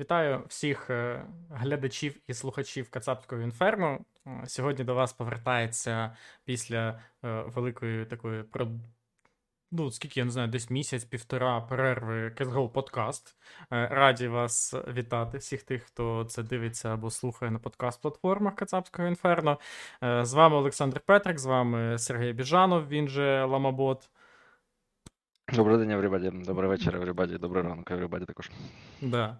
Вітаю всіх е, глядачів і слухачів Кацапського інферно. Е, сьогодні до вас повертається після е, великої такої про ну, скільки я не знаю, десь місяць-півтора перерви CSGO подкаст. Раді вас вітати, всіх тих, хто це дивиться або слухає на подкаст-платформах Кацапського інферно. З вами Олександр Петрик, з вами Сергій Біжанов, він же Ламабот. Добрий день, everybody. Добрий вечір, everybody. Добрий ранок, everybody також. Да.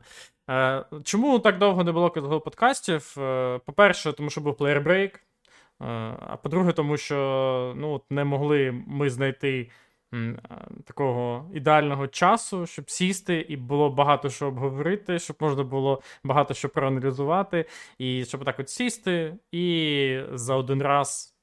Е, Чому так довго не було кого подкастів? Е, По-перше, тому що був break. Е, а по-друге, тому що ну, от не могли ми знайти е, такого ідеального часу, щоб сісти, і було багато що обговорити, щоб можна було багато що проаналізувати, і щоб так от сісти, і за один раз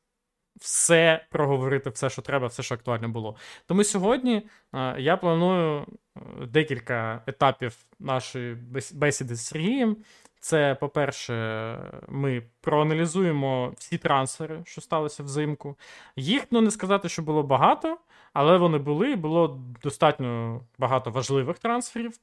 все проговорити, все, що треба, все, що актуально було. Тому сьогодні е, я планую е, декілька етапів нашої бесіди з Сергієм. Це, по-перше, ми проаналізуємо всі трансфери, що сталося взимку. Їх ну не сказати, що було багато, але вони були. Було достатньо багато важливих трансферів.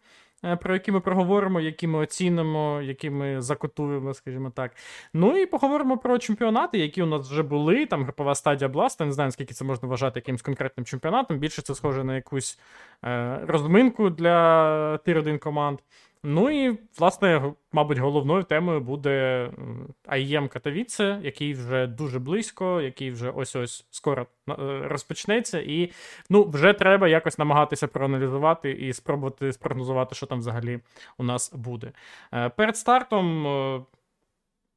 Е, про які ми проговоримо, які ми оцінимо, які ми закотуємо, скажімо так. Ну і поговоримо про чемпіонати, які у нас вже були. Там групова стадія Бласта. Не знаю, скільки це можна вважати якимось конкретним чемпіонатом. Більше це схоже на якусь е, розминку для тир-1 команд. Ну і, власне, мабуть, головною темою буде IEM Катовіце, який вже дуже близько, який вже ось-ось скоро е, розпочнеться, і ну, вже треба якось намагатися проаналізувати і спробувати спрогнозувати, що там взагалі у нас буде. Е, перед стартом.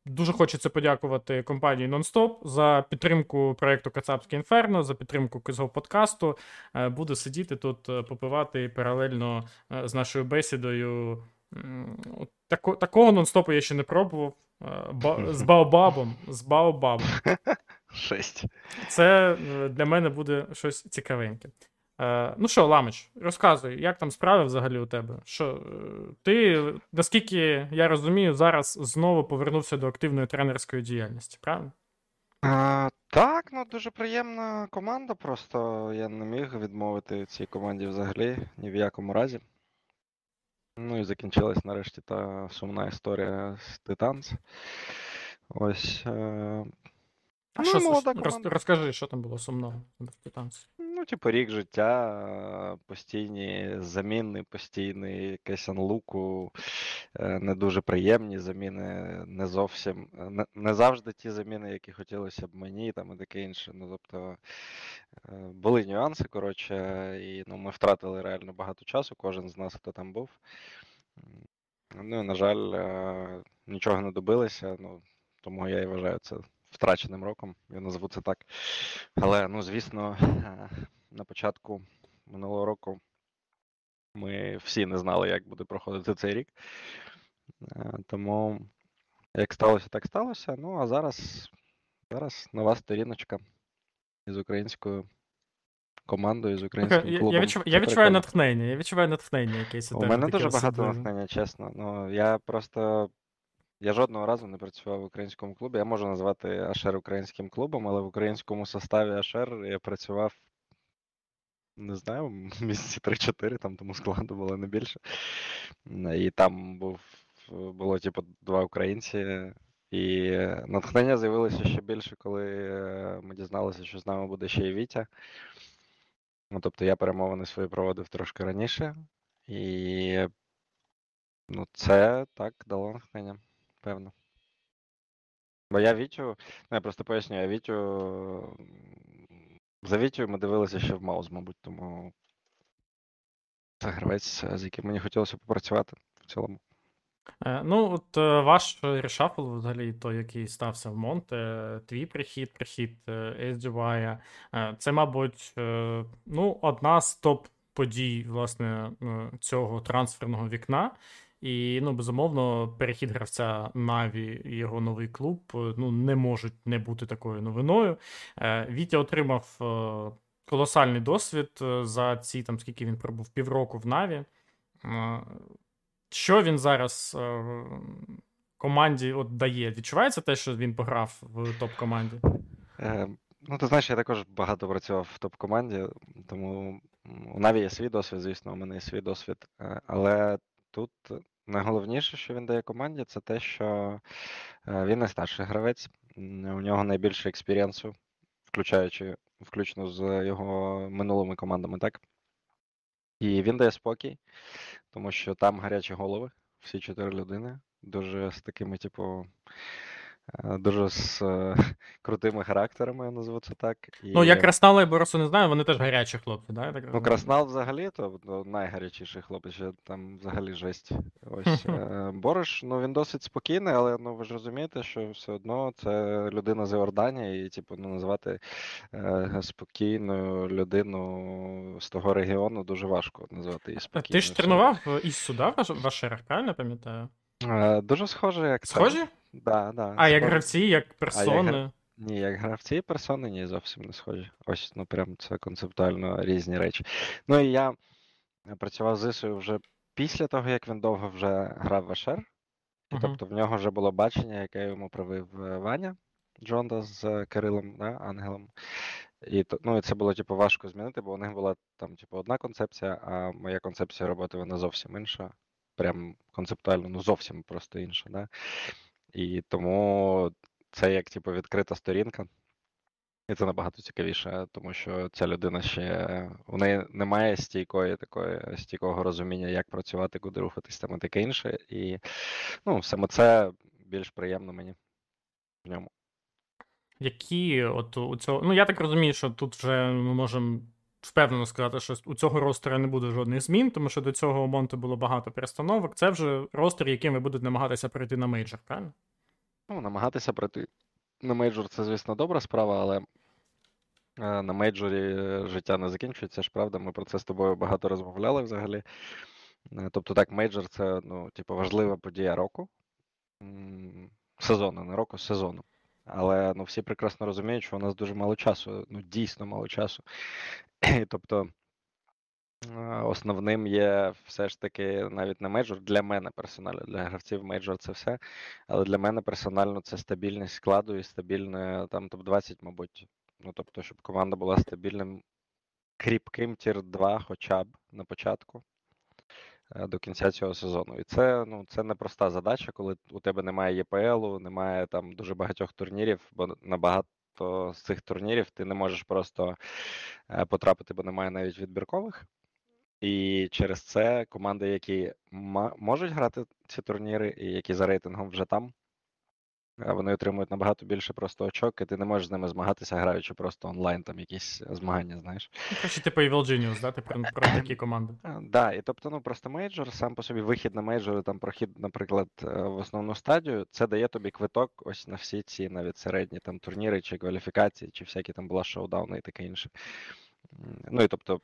Е, дуже хочеться подякувати компанії Nonstop за підтримку проєкту Кацапське Інферно, за підтримку цього подкасту. Буду сидіти тут, попивати паралельно з нашою бесідою Тако, Такого нон-стопу я ще не пробував. Ба, з Баобабом. З Баобабом. Шесть. Це е, для мене буде щось цікавеньке. Е, ну що, Ламич, розказуй, як там справи взагалі у тебе? Що, е, Ти, наскільки я розумію, зараз знову повернувся до активної тренерської діяльності, правильно? А, Так, ну дуже приємна команда. Просто я не міг відмовити цій команді взагалі ні в якому разі. Ну і закінчилась нарешті та сумна історія з Titans. Ось. Е... А ну, що, молода роз, розкажи, що там було сумного в Титанс? Ну, типу, рік життя, постійні заміни, постійний якийсь анлуку, е, не дуже приємні заміни, не зовсім не, не завжди ті заміни, які хотілося б мені, там і таке інше. Ну, тобто е, були нюанси, коротше, і ну, ми втратили реально багато часу, кожен з нас, хто там був. Ну і, на жаль, е, нічого не добилися, ну, тому я і вважаю це втраченим роком, я назву це так. Але, ну, звісно, е, на початку минулого року ми всі не знали, як буде проходити цей рік. Е, тому, як сталося, так сталося. Ну, а зараз, зараз нова сторіночка із українською. Командою з українським клубом. Я відчуваю, я відчуваю натхнення, я відчуваю натхнення якесь. У мене дуже багато натхнення, чесно. Ну, Я просто я жодного разу не працював в українському клубі. Я можу назвати Ашер українським клубом, але в українському составі Ашер я працював, не знаю, місяці 3-4, там тому складу було не більше. І там був, було, типу, два українці. І натхнення з'явилося ще більше, коли е, ми дізналися, що з нами буде ще і Вітя. Ну, Тобто я перемовини свої проводив трошки раніше, і ну, це так дало натхнення певно. Бо я Вітю, ну я просто поясню, я Вітю. За Вітю ми дивилися ще в Маус, мабуть, тому це гравець, з яким мені хотілося попрацювати в цілому. Е, ну, от е, ваш решафл, взагалі, той, який стався в Монте, твій прихід, прихід SDY, е, це, мабуть, ну, одна з топ-подій, власне, цього трансферного вікна. І ну, безумовно, перехід гравця Наві і його новий клуб е, ну, не можуть не бути такою новиною. Е, Вітя отримав е, колосальний досвід за ці там, скільки він пробув півроку в Наві. Що він зараз команді от дає? Відчувається те, що він пограв в топ-команді? Ну, ти знаєш, я також багато працював в топ-команді, тому у NAVI є свій досвід, звісно, у мене є свій досвід. Але тут найголовніше, що він дає команді, це те, що е, він найстарший гравець, у нього найбільше experience у, включаючи включно з його минулими командами, так? І він дає спокій, тому що там гарячі голови, всі чотири людини, дуже з такими, типу, дуже з е, крутими характерами, я назву це так. І... Ну, я Краснала і Борису не знаю, вони теж гарячі хлопці, да? так Ну, Краснал взагалі, то ну, найгарячіший хлопець, там взагалі жесть. Ось е, Бориш, ну він досить спокійний, але ну ви ж розумієте, що все одно це людина з Іорданії, і типу, ну, назвати е, спокійною людину з того регіону дуже важко назвати її спокійною. Ти ж тренував Іссу, да, в Ашерах, правильно пам'ятаю? Е, дуже схоже, як Схожі? Це. Да, да, А як гравці, як персони? як... Ні, як гравці і персони, ні, зовсім не схожі. Ось, ну прям це концептуально різні речі. Ну і я працював з Ісою вже після того, як він довго вже грав в АШР. І uh-huh. тобто в нього вже було бачення, яке йому провів е, Ваня Джонда з Кирилом, да, Ангелом. І ну, і це було типу, важко змінити, бо у них була там типу, одна концепція, а моя концепція роботи вона зовсім інша. Прям концептуально, ну зовсім просто інша. Да? І тому це як типу, відкрита сторінка. І це набагато цікавіше, тому що ця людина ще у неї немає стійкої такої стійкого розуміння, як працювати, куди рухатись там і таке інше. І ну, саме це більш приємно мені в ньому. Які от у цього. Ну, я так розумію, що тут вже ми можемо впевнено сказати, що у цього roster а не буде жодних змін, тому що до цього моменту було багато перестановок. Це вже roster, яким ви будете намагатися пройти на мейджор, правильно? Ну, намагатися пройти на мейджор це, звісно, добра справа, але е, на мейджорі життя не закінчується ж, правда. Ми про це з тобою багато розмовляли взагалі. Е, тобто, так, мейджор це ну, типу, важлива подія року. Сезону, не року, сезону. Але ну, всі прекрасно розуміють, що у нас дуже мало часу, ну дійсно мало часу. Тобто основним є все ж таки навіть не мейджор для мене персонально, для гравців мейджор це все. Але для мене персонально це стабільність складу і стабільне там топ-20, мабуть. Ну тобто, щоб команда була стабільним, кріпким tier 2 хоча б на початку. Е, до кінця цього сезону. І це ну, це непроста задача, коли у тебе немає EPL у, немає там дуже багатьох турнірів, бо набагато з цих турнірів ти не можеш просто е, потрапити, бо немає навіть відбіркових. І через це команди, які можуть грати ці турніри, і які за рейтингом вже там, вони отримують набагато більше просто очок, і ти не можеш з ними змагатися, граючи просто онлайн, там якісь змагання, знаєш. Ну, типу Evil Genius, да? Ти про, про такі команди. Так, да, і тобто, ну просто мейджор, сам по собі вихід на мейджори, там прохід, наприклад, е, в основну стадію, це дає тобі квиток ось на всі ці навіть середні там турніри, чи кваліфікації, чи всякі там була шоудауни і таке інше. Ну і тобто.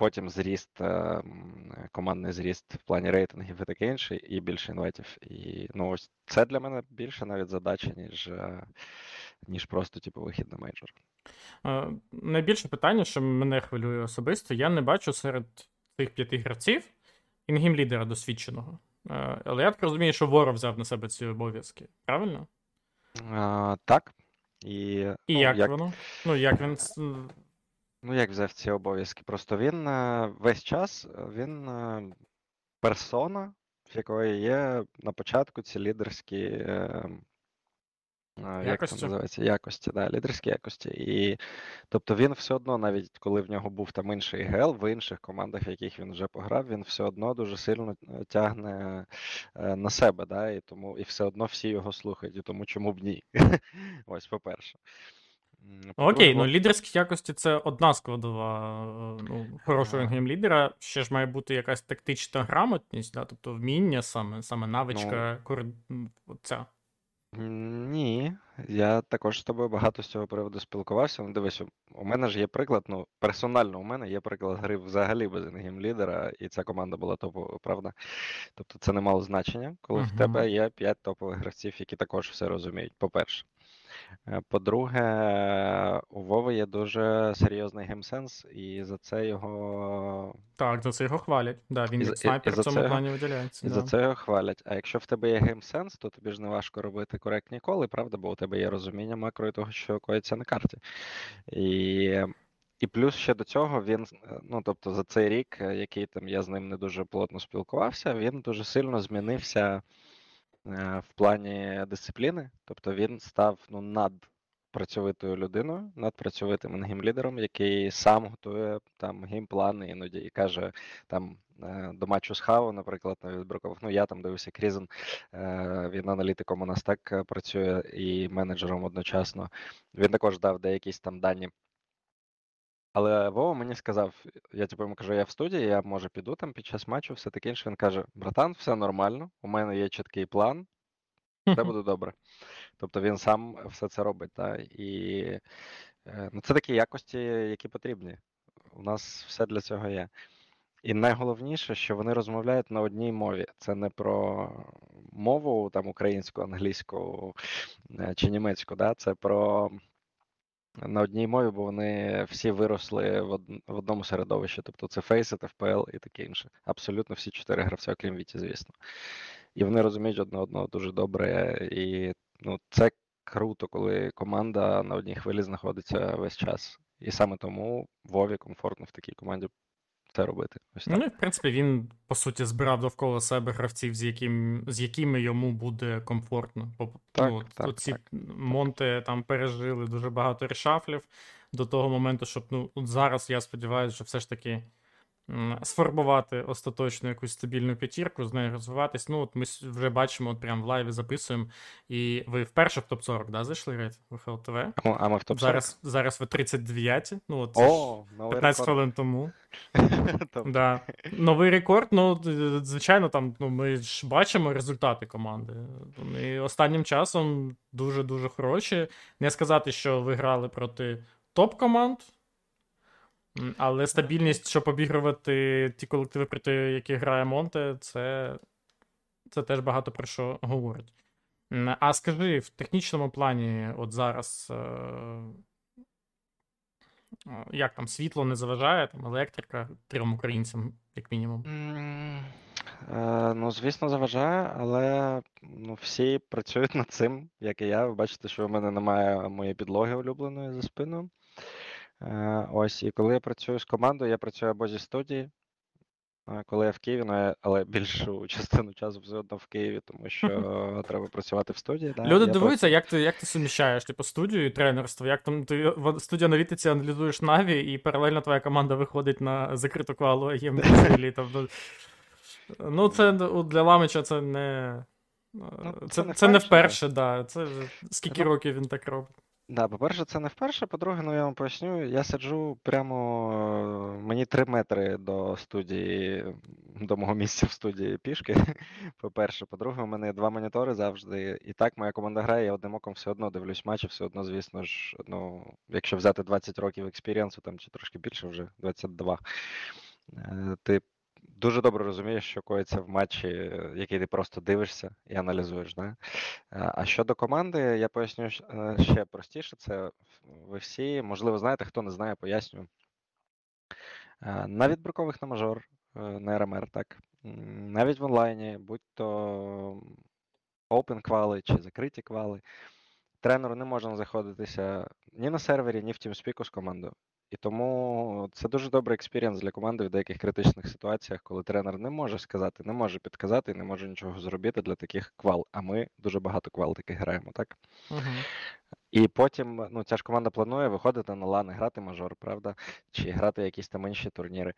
Потім зріст, е, командний зріст в плані рейтингів і таке інше, і більше інвайтів. І ну ось це для мене більше навіть задача, ніж е, ніж просто типу вихід на мейджор. Е, найбільше питання, що мене хвилює особисто, я не бачу серед цих п'яти гравців інгім лідера досвідченого. Але я так розумію, що Воров взяв на себе ці обов'язки, правильно? А, Так. І і ну, як, як воно? Ну, як він Ну, як взяв ці обов'язки? Просто він е, весь час е, він е, персона, в якої є на початку ці лідерські як це називається? Якості, да, лідерські якості. І тобто він все одно, навіть коли в нього був там інший гел, в інших командах, в яких він вже пограв, він все одно дуже сильно тягне на себе, да, і тому і все одно всі його слухають. І тому чому б ні? Ось, по-перше. Окей, ну лідерські якості це одна складова е, ну, хорошого гейм-лідера. Ще ж має бути якась тактична грамотність, да? тобто вміння саме, саме навичка, ну, кор... ця. Ні, я також з тобою багато з цього приводу спілкувався. Ну, дивись, у мене ж є приклад, ну, персонально у мене є приклад гри взагалі без інгейм-лідера, і ця команда була топовою, правда? Тобто це не мало значення, коли uh-huh. в тебе є 5 топових гравців, які також все розуміють. По-перше. Е, по-друге, у Вови є дуже серйозний game sense, і за це його. Так, за це його хвалять. Да, Він як снайпер в цьому плані виділяється. І да. за це його хвалять. А якщо в тебе є game sense, то тобі ж не важко робити коректні call и, правда, бо у тебе є розуміння макро і того, що коїться на карті. І І плюс ще до цього він, ну тобто, за цей рік, який там я з ним не дуже плотно спілкувався, він дуже сильно змінився в плані дисципліни. Тобто він став ну, над працьовитою людиною, надпрацьовитим інгейм-лідером, який сам готує там геймплани іноді і каже там е, до матчу з Хаву, наприклад, на відброкових. Ну я там дивився Крізен, е, він аналітиком у нас так е, працює і менеджером одночасно. Він також дав деякісь там дані. Але Вова мені сказав, я типу йому кажу, я в студії, я може піду там під час матчу, все таке інше. Він каже: братан, все нормально, у мене є чіткий план, все буде добре. Тобто він сам все це робить. Так? І е, ну, це такі якості, які потрібні. У нас все для цього є. І найголовніше, що вони розмовляють на одній мові. Це не про мову там українську, англійську е, чи німецьку, да? це про на одній мові, бо вони всі виросли в одному середовищі. Тобто це Faceit, FPL і таке інше. Абсолютно всі чотири гравця, окрім Віті, звісно. І вони розуміють одне одного дуже добре. І ну, це круто, коли команда на одній хвилі знаходиться весь час. І саме тому Вові комфортно в такій команді це робити. Ось так. Ну, в принципі, він по суті збирав довкола себе гравців, з яким, з якими йому буде комфортно. Так, ну, так, Ці так. Монти там пережили дуже багато решафлів до того моменту, щоб ну, зараз я сподіваюся, що все ж таки сформувати остаточну якусь стабільну п'ятірку, з нею розвиватись. Ну, от ми вже бачимо, от прям в live і записуємо. І ви вперше в топ-40, да, зайшли рейтинг HLTV? А ми в топ-40? Зараз зараз ви 39 Ну, от О, 15 хвилин тому. да. Новий рекорд. Ну, звичайно, там ну, ми ж бачимо результати команди. І останнім часом дуже-дуже хороші. Не сказати, що ви грали проти топ-команд. Але стабільність, щоб обігрувати ті колективи, проти яких грає Монте, це це теж багато про що говорить. А скажи, в технічному плані, от зараз, е, як там світло не заважає, там електрика трьом українцям, як мінімум? Е, ну, звісно, заважає, але ну, всі працюють над цим, як і я. Ви бачите, що в мене немає моєї підлоги улюбленої за спиною. Е, ось, і коли я працюю з командою, я працюю або зі студії, е, коли я в Києві, ну, я, але більшу частину часу все одно в Києві, тому що треба працювати в студії. Да? Люди я дивуються, як ти як ти суміщаєш типу, студію і тренерство. Як там ти в студії аналітиці аналізуєш Наві, і паралельно твоя команда виходить на закриту квалу ЄМ тобто, Ну, це для Ламича це не. Ну, це, це, це не вперше, да. Це скільки ну, років він так робить. Да, по-перше, це не вперше. По-друге, ну я вам поясню, я сиджу прямо мені три метри до студії, до мого місця в студії пішки. По-перше, по-друге, у мене два монітори завжди. І так моя команда грає, я одним оком все одно дивлюсь матчі, все одно, звісно ж, ну, якщо взяти 20 років експірієнсу, там чи трошки більше, вже 22. Е, ти дуже добре розумієш, що коїться в матчі, який ти просто дивишся і аналізуєш. Да? А щодо команди, я поясню е, ще простіше. Це ви всі, можливо, знаєте, хто не знає, поясню. Е, на відбіркових на мажор, е, на РМР, так. Навіть в онлайні, будь-то open квали чи закриті квали, тренеру не можна знаходитися ні на сервері, ні в TeamSpeak з командою. І тому це дуже добрий experience для команди в деяких критичних ситуаціях, коли тренер не може сказати, не може підказати і не може нічого зробити для таких квал. А ми дуже багато квал таких граємо, так? Угу. І потім ну, ця ж команда планує виходити на лани, грати мажор, правда, чи грати якісь там інші турніри.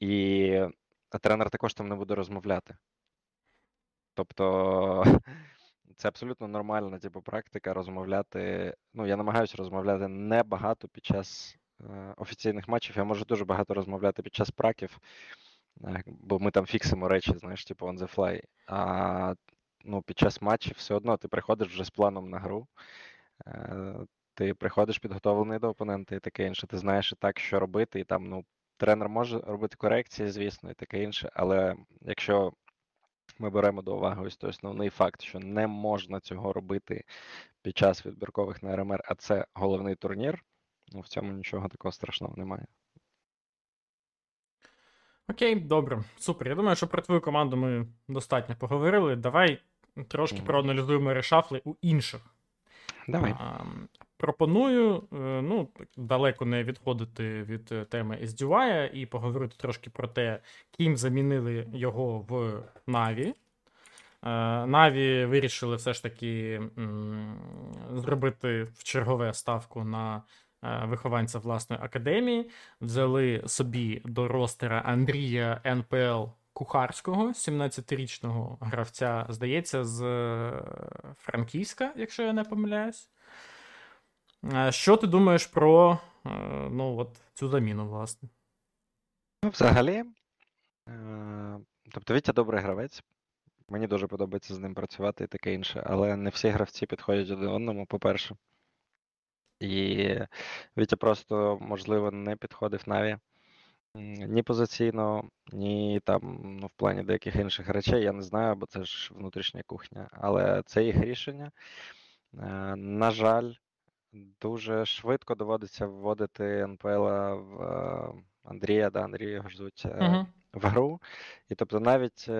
І тренер також там не буде розмовляти. Тобто. Це абсолютно нормальна типу, практика розмовляти. Ну, я намагаюся розмовляти небагато під час офіційних матчів я можу дуже багато розмовляти під час праків, е, бо ми там фіксимо речі, знаєш, типу on the fly. А ну, під час матчів все одно ти приходиш вже з планом на гру. Е, ти приходиш підготовлений до опонента і таке інше. Ти знаєш і так, що робити, і там ну, тренер може робити корекції, звісно, і таке інше. Але якщо ми беремо до уваги ось той основний факт, що не можна цього робити під час відбіркових на РМР, а це головний турнір, Ну, в цьому нічого такого страшного немає. Окей, добре, супер. Я думаю, що про твою команду ми достатньо поговорили. Давай трошки mm. проаналізуємо решафли у інших. Давай. А, пропоную е, ну, далеко не відходити від е, теми SDY і поговорити трошки про те, ким замінили його в Наві. Наві вирішили все ж таки зробити в чергове ставку на вихованця власної академії. Взяли собі до ростера Андрія НПЛ Кухарського, 17-річного гравця, здається, з е, Франківська, якщо я не помиляюсь. Що ти думаєш про е, ну, от, цю заміну, власне? Ну, взагалі, е, тобто Вітя добрий гравець. Мені дуже подобається з ним працювати і таке інше, але не всі гравці підходять один одному, по-перше. І Вітя просто, можливо, не підходив Наві. Ні позиційно, ні там, ну, в плані деяких інших речей, я не знаю, бо це ж внутрішня кухня. Але це їх рішення. Е, на жаль, дуже швидко доводиться вводити НПЛ в е, Андрія, да, Андрія його ждуть угу. в гру. І тобто навіть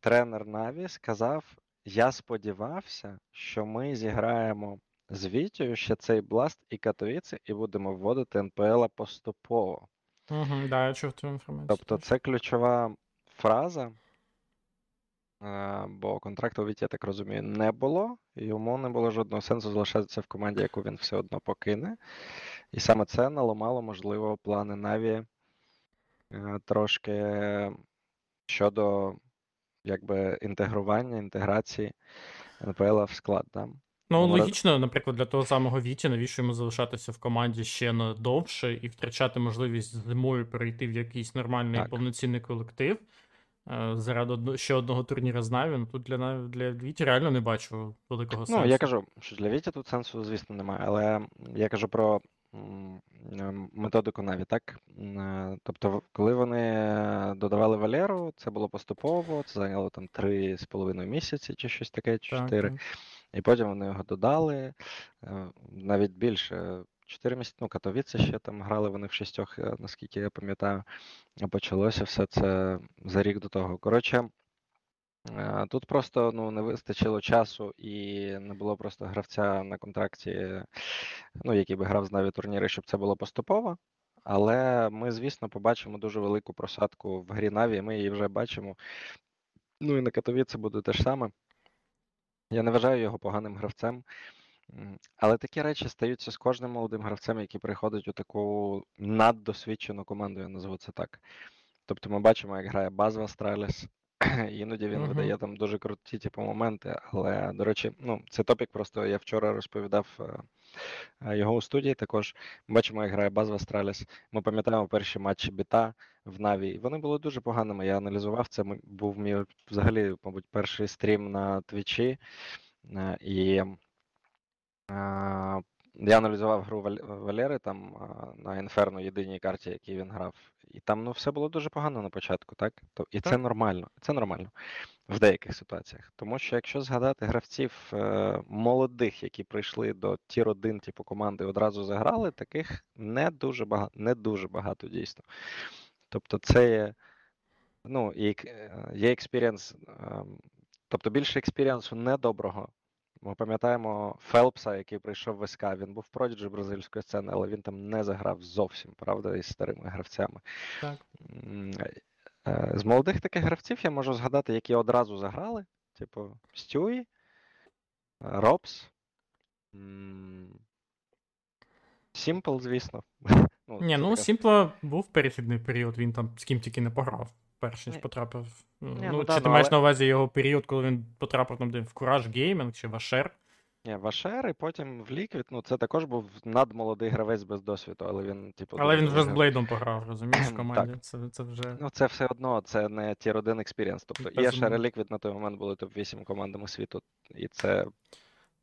тренер Наві сказав: я сподівався, що ми зіграємо з ще цей Бласт і Катовіці, і будемо вводити НПЛ поступово. Угу, да, я чув цю інформацію. Тобто, це ключова фраза, е, бо контракту від, я так розумію, не було, і йому не було жодного сенсу залишатися в команді, яку він все одно покине. І саме це наламало, можливо, плани Наві е, трошки щодо якби інтегрування, інтеграції НПЛ в склад. Да? Ну, логічно, наприклад, для того самого Віті, навіщо йому залишатися в команді ще на довше і втрачати можливість зимою перейти в якийсь нормальний так. повноцінний колектив е, заради ще одного турніра з Наві. Ну тут для для Віті реально не бачу великого сенсу. Ну, я кажу, що для Віті тут сенсу, звісно, немає, але я кажу про методику Наві, так? Е, тобто, коли вони додавали Валеру, це було поступово, це зайняло там 3,5 місяці чи щось таке, чи 4. Так, так. І потім вони його додали е, навіть більше. Чотири місяці, ну, Катовіце ще там грали вони в шістьох, е, наскільки я пам'ятаю, почалося все це за рік до того. Коротше, е, тут просто ну, не вистачило часу і не було просто гравця на контракті, ну, який би грав з наві турніри, щоб це було поступово. Але ми, звісно, побачимо дуже велику просадку в грі Наві, ми її вже бачимо. Ну і на Катовіце буде те ж саме. Я не вважаю його поганим гравцем. Але такі речі стаються з кожним молодим гравцем, який приходить у таку наддосвідчену команду, я назву це так. Тобто ми бачимо, як грає Базва Астраліс, іноді він uh-huh. видає там дуже круті типу, моменти. Але, до речі, ну, це топік, просто я вчора розповідав е, е, його у студії. Також бачимо, як грає Buzz в Астраліс. Ми пам'ятаємо перші матчі біта в Наві. Вони були дуже поганими. Я аналізував це. Був мій взагалі, мабуть, перший стрім на Твічі. Е, і я аналізував гру Валери там е, на Інферно єдиній карті, якій він грав. І там ну, все було дуже погано на початку, так? І це нормально. Це нормально в деяких ситуаціях. Тому що якщо згадати гравців е, молодих, які прийшли до tier 1 типу команди, одразу заграли, таких не дуже багато, не дуже багато дійсно. Тобто, це є, ну, є experience, ем, тобто більше експірієнсу недоброго. Ми пам'ятаємо Фелпса, який прийшов в СК. Він був prodigy бразильської сцени, але він там не заграв зовсім, правда, із старими гравцями. Так. Е, з молодих таких гравців я можу згадати, які одразу заграли. Типу, Стюї, Робс. Сімпл, звісно. Ну, Ні, ну Сімпла був перехідний період, він там з ким тільки не пограв, перш ніж потрапив. Ні, ну, ну, Чи да, ти ну, маєш але... на увазі його період, коли він потрапив там, де в Кураж Геймінг чи в Ашер? Ні, в Ашер, і потім в Ліквід, ну це також був надмолодий гравець без досвіду, але він, типу. Але він вже з Блейдом пограв, розумієш, в команді. Це це вже. Ну, це все одно, це не tier 1 experience. Тобто і Ашер і Ліквід на той момент були топ-8 командами світу, і це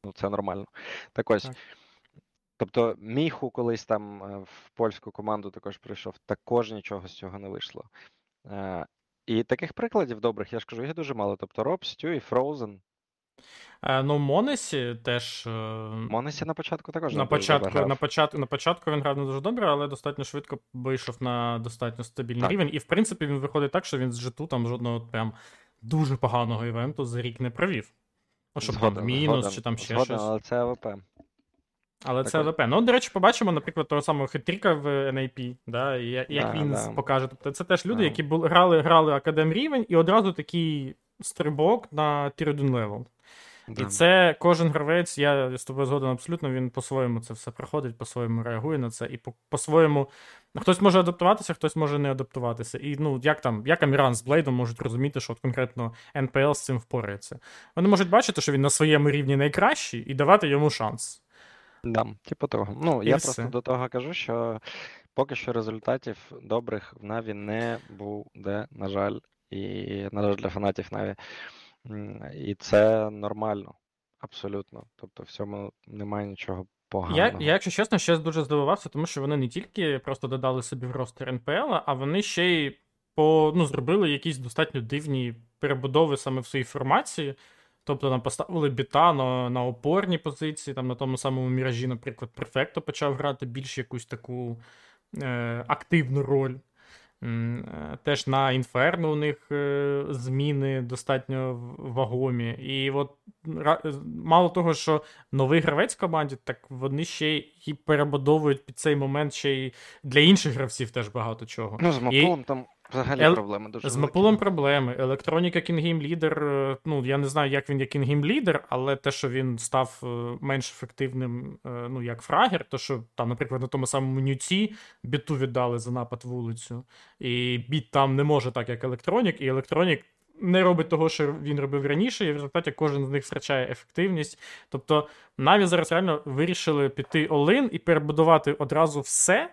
ну, це нормально. Так ось. Так. Тобто, міху колись там е, в польську команду також прийшов, також нічого з цього не вийшло. І таких прикладів добрих, я ж кажу, їх дуже мало. Тобто Роб, Стю і Фроузен. Е, ну, Монесі теж. Монесі на початку також на початку, грав. на початку на початку він грав не дуже добре, але достатньо швидко вийшов на достатньо стабільний так. рівень. І в принципі він виходить так, що він з житу там жодного прям дуже поганого івенту за рік не провів. Ну, щоб згоден, мінус згоден, чи там ще згоден, щось. Але це АВП. Але Так це. АВП. Ну, до речі, побачимо, наприклад, того самого headtr1ck а в NIP, да, і як Да, він да. покаже. Тобто це теж люди, Да. які були, грали, грали академ рівень, і одразу такий стрибок на tier 1 level. І це кожен гравець, я з тобою згоден абсолютно, він по-своєму це все проходить, по-своєму реагує на це, і по-своєму. Хтось може адаптуватися, хтось може не адаптуватися. І ну, як там, як Аміран з Блейдом можуть розуміти, що от конкретно НПЛ з цим впорається. Вони можуть бачити, що він на своєму рівні найкращий, і давати йому шанс. Да, типу того. Ну, І я все. просто до того кажу, що поки що результатів добрих в Наві не буде, на жаль, і на жаль, для фанатів Наві. І це нормально, абсолютно. Тобто в цьому немає нічого Я, поганого. я, якщо чесно, ще дуже здивувався, тому що вони не тільки просто додали собі в ростер НПЛ, а вони ще й по, ну, зробили якісь достатньо дивні перебудови саме в своїй формації. Тобто нам поставили біта на, на опорні позиції, там на тому самому міражі, наприклад, Префекто почав грати більш якусь таку е, активну роль. Е, Теж на Інферно у них е, зміни достатньо вагомі. І от мало того, що новий гравець в команді, так вони ще й перебудовують під цей момент ще й для інших гравців теж багато чого. Ну, з І- там взагалі Ел- проблеми дуже З великі. Мапулом проблеми. Електроніка Кінгейм лідер. Ну, я не знаю, як він як Кінгейм лідер, але те, що він став е, менш ефективним, е, ну, як фрагер, то що там, наприклад, на тому самому нюці біту віддали за напад вулицю. І біт там не може так, як електронік, і електронік. Не робить того, що він робив раніше, і в результаті кожен з них втрачає ефективність. Тобто, навіть зараз реально вирішили піти Олин і перебудувати одразу все,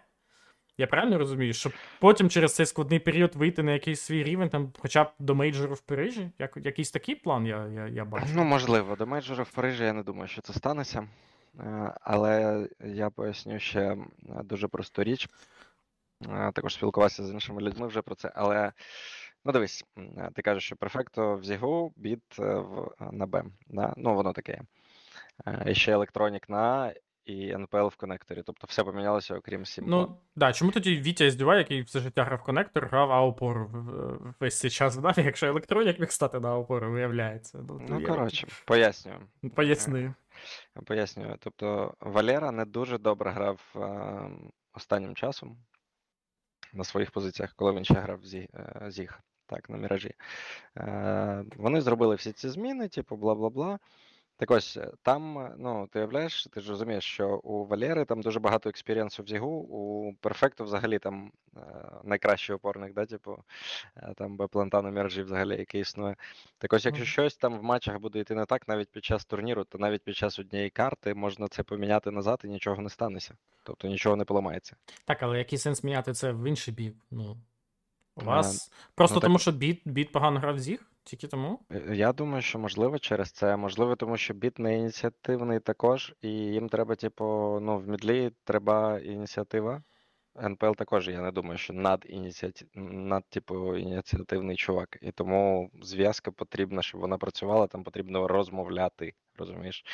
я правильно розумію, щоб потім через цей складний період вийти на якийсь свій рівень, там, хоча б до мейджору в Парижі? Як, якийсь такий план я, я, я бачу. Ну, можливо, до мейджора в Парижі я не думаю, що це станеться. Е, Але я поясню ще дуже просту річ. Е, Також спілкувався з іншими людьми вже про це. Але ну дивись, е, ти кажеш, що перфекто в Зігу, біт в, на Б. Да? Ну, воно таке. І ще електронік на і НПЛ в коннекторі. Тобто все помінялося, окрім Сімпла. Ну, да, чому тоді Вітя Здюва, який все життя грав коннектор, грав опору весь цей час в Наві, якщо електронік міг стати на опору, виявляється. Ну, Ну, я- коротше, пояснюю. Поясни. Пояснюю. Тобто Валера не дуже добре грав е, останнім часом на своїх позиціях, коли він ще грав в Зі- е, Зіг, так, на міражі. Е, вони зробили всі ці зміни, типу, бла-бла-бла. Так ось, е, там, е, ну, ти уявляєш, ти ж розумієш, що у Валери там дуже багато експірієнсу в Зігу, у Перфекту взагалі там е, найкращий опорник, да, типу, там Б-плента на міражі взагалі, який існує. Так ось, якщо щось там в матчах буде йти не так, навіть під час турніру, то навіть під час однієї карти можна це поміняти назад і нічого не станеться. Тобто нічого не поламається. Так, але який сенс міняти це в інший бік? Ну, у вас. Просто ну, так- тому, що біт, біт погано грав в зіг? Тільки тому? Е, Я думаю, що можливо через це, можливо, тому що біт не ініціативний також, і їм треба, типу, ну, в мідлі треба ініціатива. НПЛ також, я не думаю, що над ініціатив... над, типу, ініціативний чувак. І тому зв'язка потрібна, щоб вона працювала, там потрібно розмовляти, розумієш?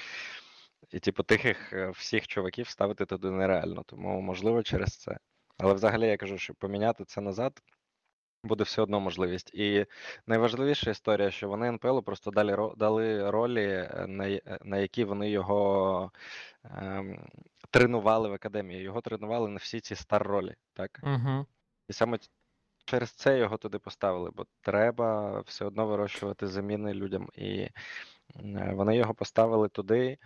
І, типу, тихих е, всіх чуваків ставити туди нереально, тому можливо через це. Але взагалі я кажу, що поміняти це назад буде все одно можливість. І найважливіша історія, що вони НПЛ просто дали, дали ролі, е, на, е, на які вони його ем, тренували в академії. Його тренували на всі ці стар ролі, так? Угу. І саме через це його туди поставили, бо треба все одно вирощувати заміни людям. І е, вони його поставили туди.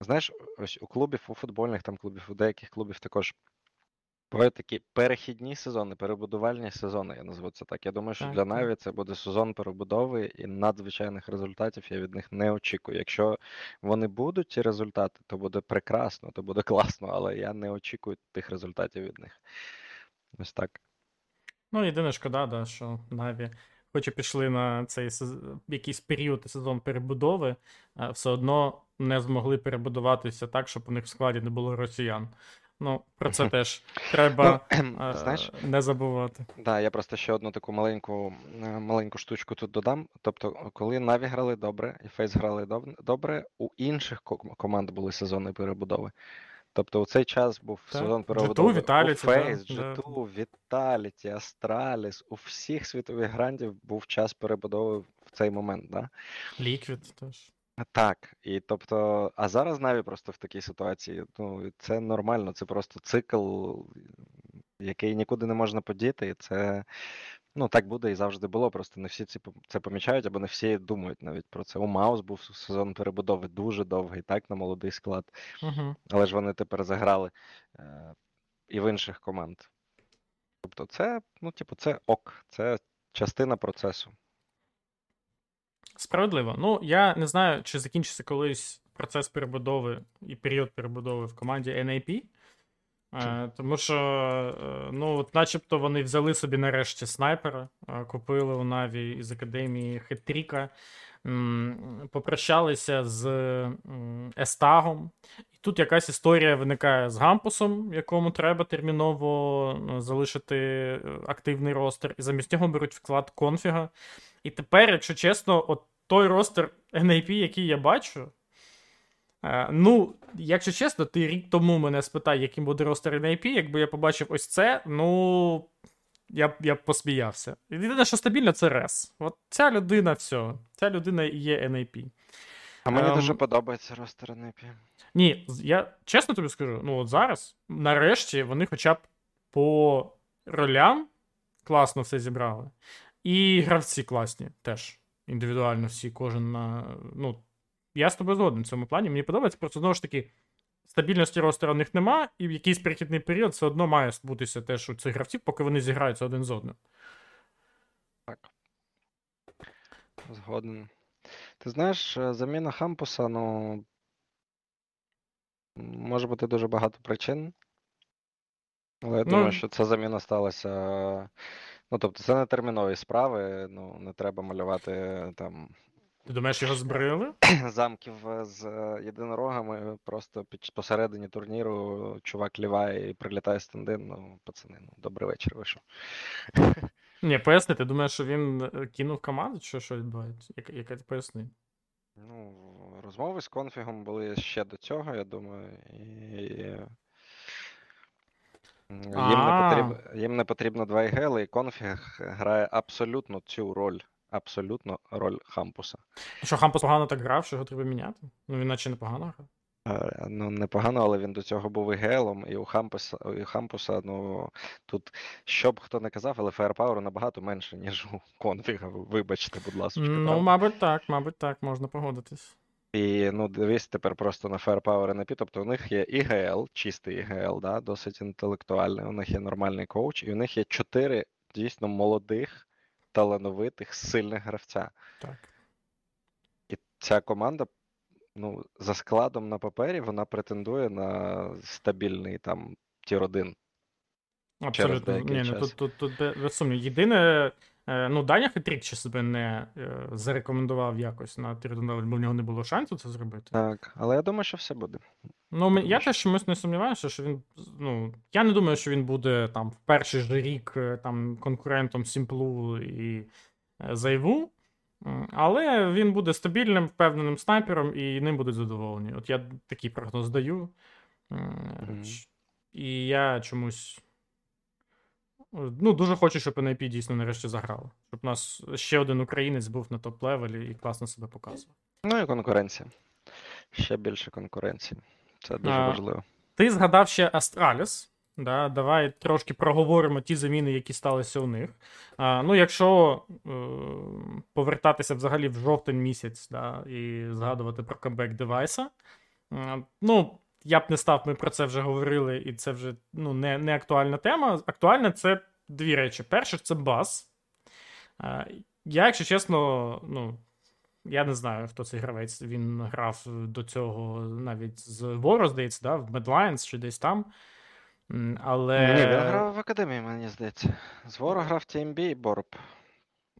Знаєш, ось у клубів, у футбольних там клубів, у деяких клубів також бувають такі перехідні сезони, перебудувальні сезони, я назву це так. Я думаю, що Так, для. Наві це буде сезон перебудови, і надзвичайних результатів я від них не очікую. Якщо вони будуть ці результати, то буде прекрасно, то буде класно, але я не очікую тих результатів від них. Ось так. Ну, єдине шкода, да, що Наві, хоч і пішли на цей сез- якийсь період і сезон перебудови, а все одно не змогли перебудуватися так, щоб у них в складі не було росіян. Ну, про це теж треба Ну, е, знаєш, не забувати. Да, я просто ще одну таку маленьку, е, маленьку штучку тут додам. Тобто, коли Наві грали добре і Фейс грали добре, у інших команд були сезони перебудови. Тобто у цей час був Так. сезон G2, перебудови у Vitality, да, Фейс, да. G2, Vitality, Astralis, у всіх світових грандів був час перебудови в цей момент. Да? Ліквід теж. Так, і тобто, а зараз Наві просто в такій ситуації. Ну, це нормально, це просто цикл, який нікуди не можна подіти. І це ну, так буде і завжди було. Просто не всі ці це помічають, або не всі думають навіть про це. У Маус був сезон перебудови дуже довгий, так, на молодий склад. Угу. Але ж вони тепер заграли е, і в інших команд. Тобто, це, ну, типу, це ок, це частина процесу. Справедливо. Ну, я не знаю, чи закінчиться колись процес перебудови і період перебудови в команді NAP. Е, тому що, е, ну, от начебто вони взяли собі нарешті снайпера, е, купили у Наві із академії Хетріка, попрощалися з Естагом. І тут якась історія виникає з Гампусом, якому треба терміново ну, залишити е, активний ростер, і замість нього беруть вклад конфіга. І тепер, якщо чесно, от той ростер NAP, який я бачу. Е, ну, якщо чесно, ти рік тому мене спитай, яким буде ростер NAP, якби я побачив ось це, ну. Я б я б посміявся. Єдине, що стабільно, це Рес. От ця людина, все. Ця людина і є NAP. А мені Ем, дуже подобається ростер NAP. Ні, я чесно тобі скажу, ну от зараз, нарешті, вони хоча б по ролям класно все зібрали. І гравці класні теж. Індивідуально всі, кожен на. Ну, я з тобою згоден в цьому плані. Мені подобається, просто знову ж таки, стабільності ростера у них нема, і в якийсь перехідний період все одно має бутися теж у цих гравців, поки вони зіграються один з одним. Так. Згоден. Ти знаєш, е, заміна Хампуса, ну. Може бути дуже багато причин. Але я Ну- думаю, що ця заміна сталася. Ну, тобто, це не термінові справи, ну, не треба малювати е, там Ти думаєш, його збрили? замків з е, єдинорогами. Просто під посередині турніру чувак ліває і прилітає стендин. Ну, пацани, ну, добрий вечір вийшов. Ні, поясни, ти думаєш, що він е, кинув команду, чи що відбувається? Яка ти поясни? Ну, розмови з конфігом були ще до цього, я думаю, і. Їм не, А. потріб... їм не потрібно 2 ігели, і конфіг грає абсолютно цю роль. Абсолютно роль Хампуса. Що Хампус погано так грав, що його треба міняти? Ну він наче непогано грав. Е, Ну, непогано, але він до цього був ігелом, і у Хампуса, і у Хампуса, ну тут, що б хто не казав, але фаєрпауру набагато менше, ніж у конфіга. Вибачте, будь ласка. Ну, мабуть, так, мабуть, так, можна погодитись. І ну, дивись тепер просто на firepower NIP, тобто у них є IGL, чистий IGL, да, досить інтелектуальний, у них є нормальний коуч, і у них є чотири дійсно молодих, талановитих, сильних гравця. Так. І ця команда, ну, за складом на папері, вона претендує на стабільний там tier 1. Абсолютно. Ні, ну, час. тут, тут, тут бе- сумнів. Єдине, ну, Даня Хитрік ще себе не е, зарекомендував якось на Тирдонелі, бо в нього не було шансу це зробити. Так, але я думаю, що все буде. Ну, я теж чомусь не сумніваюся, що він. Ну, я не думаю, що він буде там в перший же рік е, там конкурентом Сімплу і е, Зайву. Але він буде стабільним, впевненим снайпером, і ним будуть задоволені. От я такий прогноз даю. Ч- І я чомусь. Ну, дуже хочу, щоб NIP дійсно нарешті заграв. Щоб у нас ще один українець був на топ-левелі і класно себе показував. Ну і конкуренція. Ще більше конкуренції. Це дуже А, важливо. Ти згадав ще Астраліс. Да, давай трошки проговоримо ті заміни, які сталися у них. А, ну, якщо е, повертатися взагалі в жовтень місяць, да, і згадувати про камбек девайса. е, ну, я б не став, ми про це вже говорили, і це вже ну, не, не актуальна тема. Актуальна це дві речі. Перше, це бас. Я, якщо чесно, ну, я не знаю, хто цей гравець. Він грав до цього навіть з Воро, здається, да, в Медлайнс чи десь там. Але. Ні, він грав в академії, мені здається. Зворо грав TMB і Борб.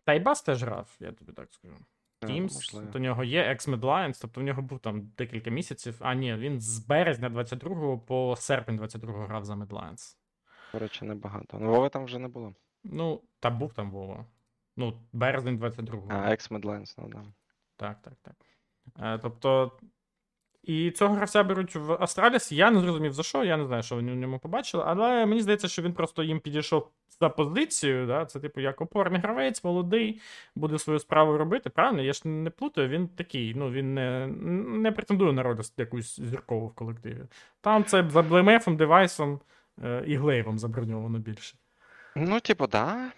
Та й Бас теж грав, я тобі так скажу. Е, Teams, то до нього є Медлайнс, тобто в нього був там декілька місяців. А ні, він з березня 22-го по серпень 22-го грав за Медлайнс. До речі, небагато. Ну, Вови там вже не було. Ну, та був там Вова. Ну, березень 22-го. А, Медлайнс, ну да. Так, так, так. Е, тобто. І цього гравця беруть в Астраліс. Я не зрозумів за що, я не знаю, що вони в ньому побачили, але мені здається, що він просто їм підійшов за позицію. Да? Це, типу, як опорний гравець, молодий, буде свою справу робити. Правильно? Я ж не плутаю, він такий, ну він не не претендує на роль якусь зіркову в колективі. Там це за блемефом, девайсом е, і глейвом заброньовано більше. Ну, типу, да.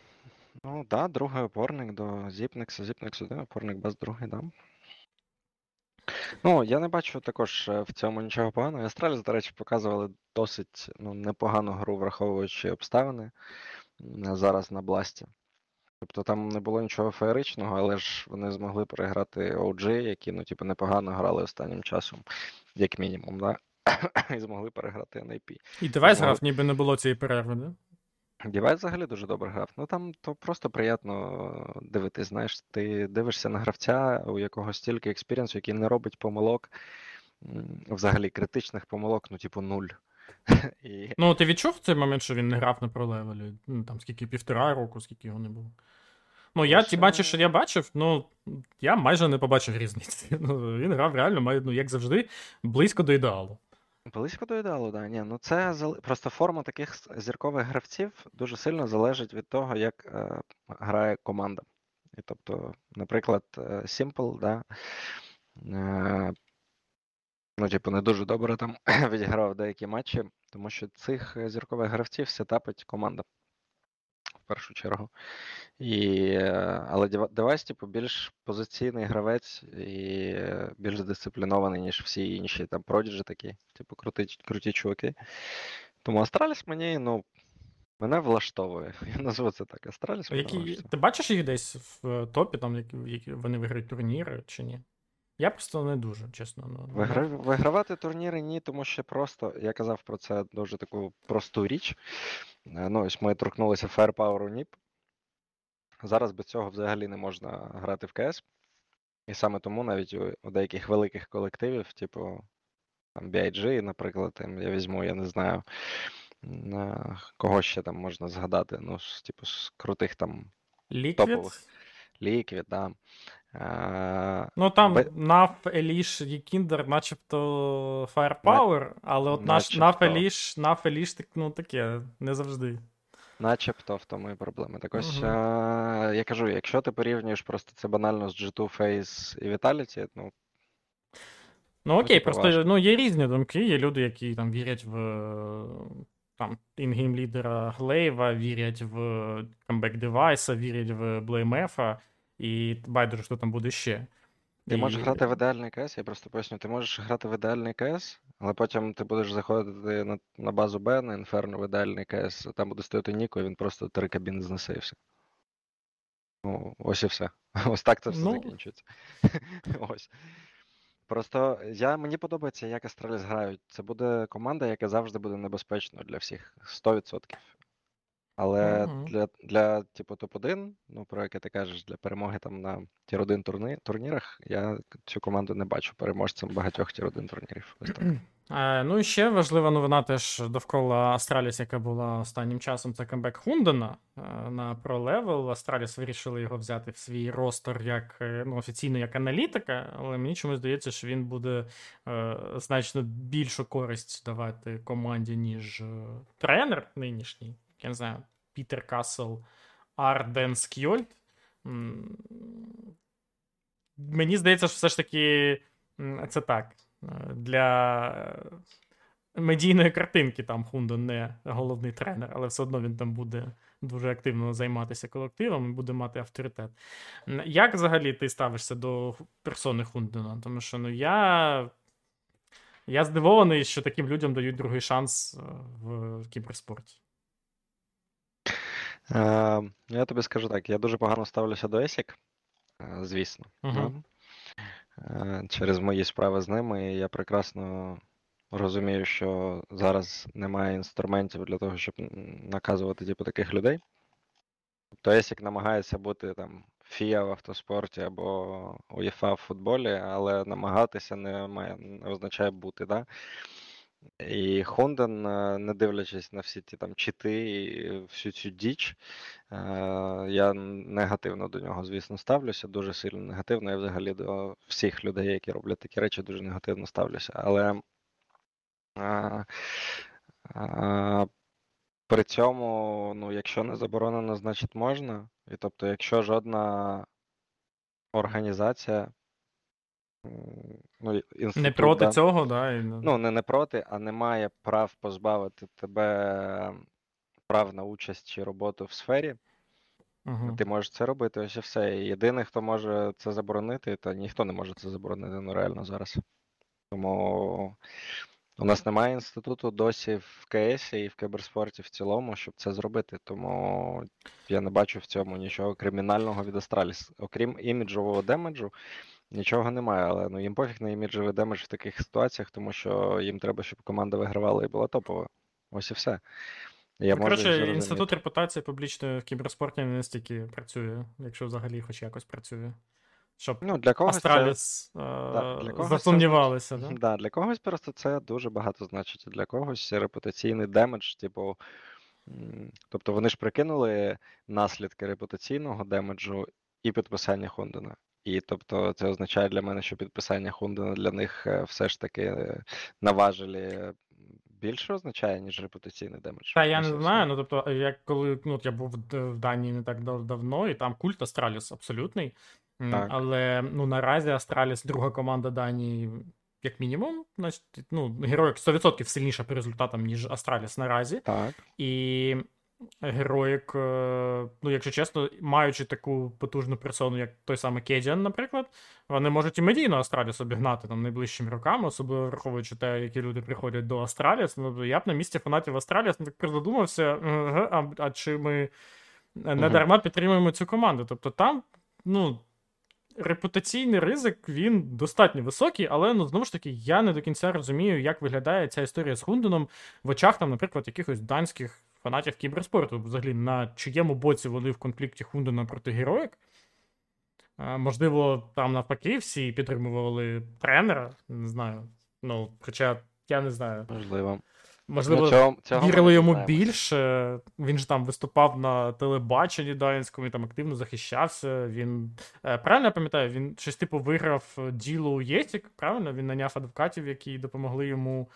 Ну, да, другий опорник до Зіпникса. Зіпникс один, опорник без другий, да. Ну, я не бачу також е, в цьому нічого поганого. Астраліс, до речі, показували досить ну, непогану гру, враховуючи обставини зараз на Бласті. Тобто там не було нічого феєричного, але ж вони змогли переграти OG, які ну, типу, непогано грали останнім часом, як мінімум, да? і змогли переграти NIP. І девайс грав, ніби не було цієї перерви, да? Дівайс взагалі дуже добре грав. Ну там то просто приємно дивитись. Знаєш, ти дивишся на гравця, у якого стільки експіріенсу, який не робить помилок, взагалі критичних помилок, ну, типу, нуль. І... Ну, ти відчув в цей момент, що він не грав на пролевелі? Ну, там скільки півтора року, скільки його не було. Ну, я ті бачиш, що я бачив, ну я майже не побачив різниці. Ну, Він грав реально, ну, як завжди, близько до ідеалу. Близько до ідеалу, да. Ні, ну це просто форма таких зіркових гравців дуже сильно залежить від того, як е, грає команда. І тобто, наприклад, е, Simple, да, е, ну, типу, не дуже добре там відіграв деякі матчі, тому що цих зіркових гравців сетапить команда в першу чергу. І, е, Але девайс, типу, більш позиційний гравець і більш дисциплінований, ніж всі інші там продіджі такі, типу, круті, круті чуваки. Тому Астраліс мені, ну. Мене влаштовує. Я назву це так. Астраліс. Які... Ти бачиш їх десь в е, топі, там, які вони виграють турніри чи ні? Я просто не дуже, чесно. Ну, ну Вигра... Вигравати турніри ні, тому що просто я казав про це дуже таку просту річ. Е, ну, ось ми торкнулися Firepower NIP. Зараз без цього взагалі не можна грати в КС. І саме тому навіть у, у деяких великих колективів, типу там BIG, наприклад, там, я візьму, я не знаю, е, кого ще там можна згадати. Ну, з, типу, з крутих там Liquid? топових. Liquid, да. Ну там Б... NAF, Elish і Kinder начебто Firepower, але от наш NAF, Elish, NAF, Elish, ну таке, не завжди. Начебто в тому і проблема. Так ось угу. а, я кажу, якщо ти порівнюєш просто це банально з G2 Face і Vitality, ну. Ну окей, просто важко. ну, є різні думки, є люди, які там вірять в там in-game лідера Глейва, вірять в камбек девайса, вірять в Блеймефа, і байдуже, що там буде ще. Ти і... можеш грати в ідеальний КС, я просто поясню, ти можеш грати в ідеальний КС, але потім ти будеш заходити на на базу Б, на інферно в ідеальний КС, там буде стояти Ніко, і він просто три кабіни знесе і все. Ну, ось і все. Ось так це все ну... закінчується. Ось. Просто я, мені подобається, як Астраліс грають. Це буде команда, яка завжди буде небезпечною для всіх. 100%. Але Мгм. для, для типу, топ-1, ну, про яке ти кажеш, для перемоги там на tier-1 турни, турнірах, я цю команду не бачу переможцем багатьох tier-1 турнірів. Ось так. Е, ну і ще важлива новина теж довкола Астраліс, яка була останнім часом, це камбек Хундена е, на Pro Level. Астраліс вирішили його взяти в свій ростер як е, ну, офіційно як аналітика, але мені чомусь здається, що він буде е, значно більшу користь давати команді, ніж тренер нинішній я не знаю, Пітер Касл, Арден Скьольд. Мені здається, що все ж таки це так. Для медійної картинки там Хундо не головний тренер, але все одно він там буде дуже активно займатися колективом і буде мати авторитет. Як взагалі ти ставишся до персони Хундена? Тому що ну, я я здивований, що таким людям дають другий шанс е, в кіберспорті. Е, Я тобі скажу так: я дуже погано ставлюся до Есік, е, звісно. Uh-huh. Е, Через мої справи з ними. я прекрасно розумію, що зараз немає інструментів для того, щоб наказувати типу, таких людей. Тобто Есік намагається бути там ФІА в автоспорті або УЄФА в футболі, але намагатися не має, не означає бути. Да? І Хонден, не дивлячись на всі ті там чити і всю цю діч, е, я негативно до нього, звісно, ставлюся, дуже сильно негативно. Я взагалі до всіх людей, які роблять такі речі, дуже негативно ставлюся. Але а, а, при цьому, ну, якщо не заборонено, значить можна. І тобто, якщо жодна організація ну, Не проти да, цього, да? І... Ну, не не проти, а не має прав позбавити тебе прав на участь чи роботу в сфері. Угу. Ти можеш це робити, ось і все. І єдиний, хто може це заборонити, то ніхто не може це заборонити ну реально зараз. Тому у нас немає інституту досі в КС і в кіберспорті в цілому, щоб це зробити. Тому я не бачу в цьому нічого кримінального від Астраліс. Окрім іміджового демеджу, Нічого немає, але ну їм пофіг на іміджевий демедж в таких ситуаціях, тому що їм треба, щоб команда вигравала і була топова. Ось і все. Я ну, Коротше, інститут репутації публічної в кіберспорті не настільки працює, якщо взагалі хоч якось працює. Щоб ну, для когось Астраліс це... да, для когось засумнівалися. Це... Да? да, Для когось просто це дуже багато значить. Для когось репутаційний демедж, типу. Тобто вони ж прикинули наслідки репутаційного демеджу і підписання Хондена. І тобто це означає для мене, що підписання Хундена для них е, все ж таки е, наважили більше означає, ніж репутаційний демедж. Та я не знаю. Ну тобто, як коли ну, я був в Данії не так давно, і там культ Астраліс абсолютний. Так. Але ну наразі Астраліс друга команда Данії. Як мінімум, значить, ну, героїк 100% сильніша по результатам, ніж Астраліс наразі. Так. І Героїк, е, ну, якщо чесно, маючи таку потужну персону, як той самий Кедіан, наприклад, вони можуть і медійно Астраліс обігнати там найближчими роками, особливо враховуючи те, які люди приходять до Астраліс. Ну, я б на місці фанатів Астраліс ну, так призадумався, а, а чи ми не дарма підтримуємо цю команду. Тобто там, ну. Репутаційний ризик він достатньо високий, але ну знову ж таки я не до кінця розумію, як виглядає ця історія з Хунденом в очах, там, наприклад, якихось данських фанатів кіберспорту, взагалі, на чиєму боці вони в конфлікті Хундена проти героїк. Можливо, там навпаки всі підтримували тренера. Не знаю. Ну, Хоча я не знаю. Можливо. Можливо, ну, цього, цього вірили йому знаємо. більше. Він ж там виступав на телебаченні Данському, він там активно захищався. Він е, правильно я пам'ятаю, він щось типу виграв діло у Єтік, правильно? Він наняв адвокатів, які допомогли йому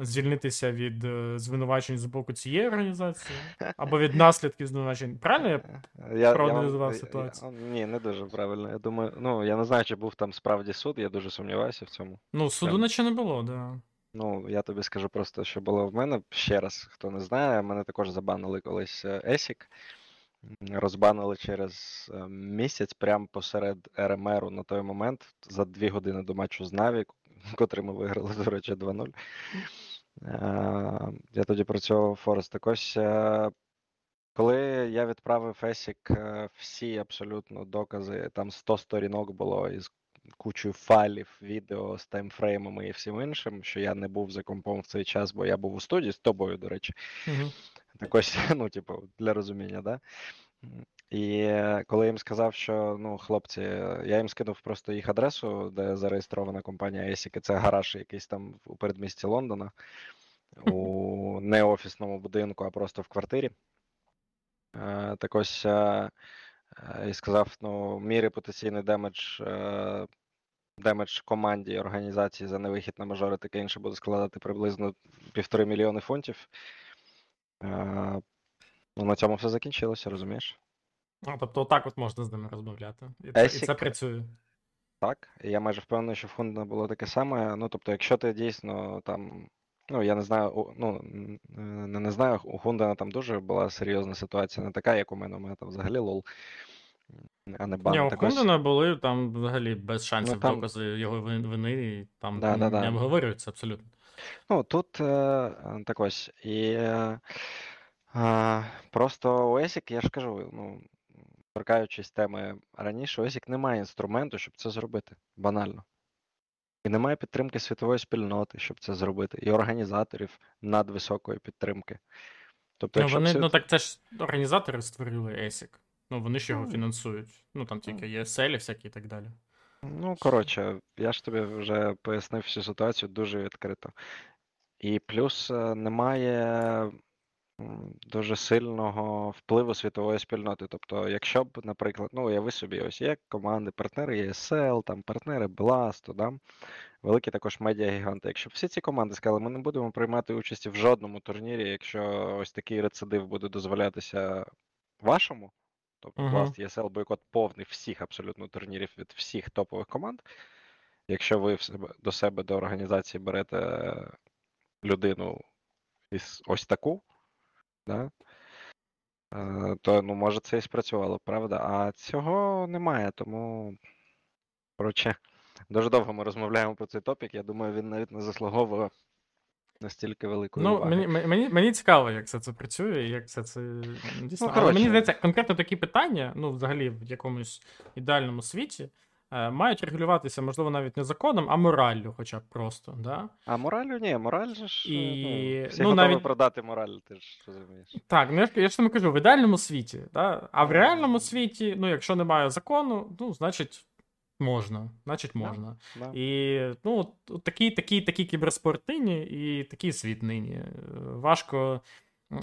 звільнитися від е, звинувачень з боку цієї організації або від наслідків звинувачень. Правильно я, я проаналізував я, ситуацію? Я, ні, не дуже правильно. Я думаю, ну я не знаю, чи був там справді суд, я дуже сумніваюся в цьому. Ну, суду наче не було, да. Ну, я тобі скажу просто, що було в мене ще раз, хто не знає, мене також забанили колись ESIC. Розбанили через е, місяць прямо посеред РМРу на той момент за дві години до матчу з Наві, котрий ми виграли, до речі, 2-0. Е, я тоді працював forZe. Так ось, е, коли я відправив ESIC е, всі абсолютно докази, там 100 сторінок було із кучою файлів, відео з таймфреймами і всім іншим, що я не був за компом в цей час, бо я був у студії з тобою, до речі. Угу. Так ось, ну, типу, для розуміння, да? І коли я їм сказав, що ну, хлопці, я їм скинув просто їх адресу, де зареєстрована компанія ESIC, це гараж якийсь там у передмісті Лондона, у не офісному будинку, а просто в квартирі. Е, так ось е, е, і сказав: ну, мій репутаційний демедж, демедж команді організації за невихід на мажори таке інше буде складати приблизно півтори мільйони фунтів. Ну, на цьому все закінчилося, розумієш? А, тобто, отак от можна з ними розмовляти. І це, і це працює. Так, я майже впевнений, що в Хундена було таке саме. Ну, тобто, якщо ти дійсно там. Ну, я не знаю, ну не, не знаю, у Хундена там дуже була серйозна ситуація, не така, як у мене, у мене там взагалі лол. А не бан. Ні, у Хундена були там взагалі без шансів ну, там... докази його вини, і там да, да, не да. обговорюються абсолютно. Ну, тут е, так ось. І е, просто у Есік, я ж кажу, ну, торкаючись теми раніше, Осік не має інструменту, щоб це зробити. Банально. І немає підтримки світової спільноти, щоб це зробити, і організаторів надвисокої підтримки. Тобто, ну, вони, це... ну так це ж організатори створили ESIC. Ну, вони ж його ну, фінансують. Ну там тільки є селі всякі і так далі. Ну, коротше, я ж тобі вже пояснив всю ситуацію дуже відкрито. І плюс е, немає дуже сильного впливу світової спільноти. Тобто, якщо б, наприклад, ну уяви собі, ось є команди, партнери ESL, там партнери Blast, да? великі також медіагіганти. Якщо б всі ці команди сказали, ми не будемо приймати участі в жодному турнірі, якщо ось такий рецидив буде дозволятися вашому, тобто Мгм. Blast, ESL, бойкот повний всіх абсолютно турнірів від всіх топових команд. Якщо ви до себе до організації берете людину із ось таку, да? е, то ну, може це і спрацювало, правда? А цього немає, тому коротше, дуже довго ми розмовляємо про цей топік. Я думаю, він навіть не заслуговує настільки великої Ну, уваги. мені, мені, мені цікаво, як все це працює, і як все це дійсно. Але мені здається, конкретно такі питання, ну, взагалі, в якомусь ідеальному світі, мають регулюватися, можливо, навіть не законом, а мораллю, хоча б просто. Да? А моралю ні, мораль же ж. І, ну, всі ну, готові навіть- продати мораль, ти ж розумієш. Так, ну я ж, тобі кажу, в ідеальному світі, да? а в реальному світі, ну, якщо немає закону, ну, значить, можна. Значить, можна. Да. І ну, такі, такі, такі кіберспорт нині і такий світ нині. Е, Важко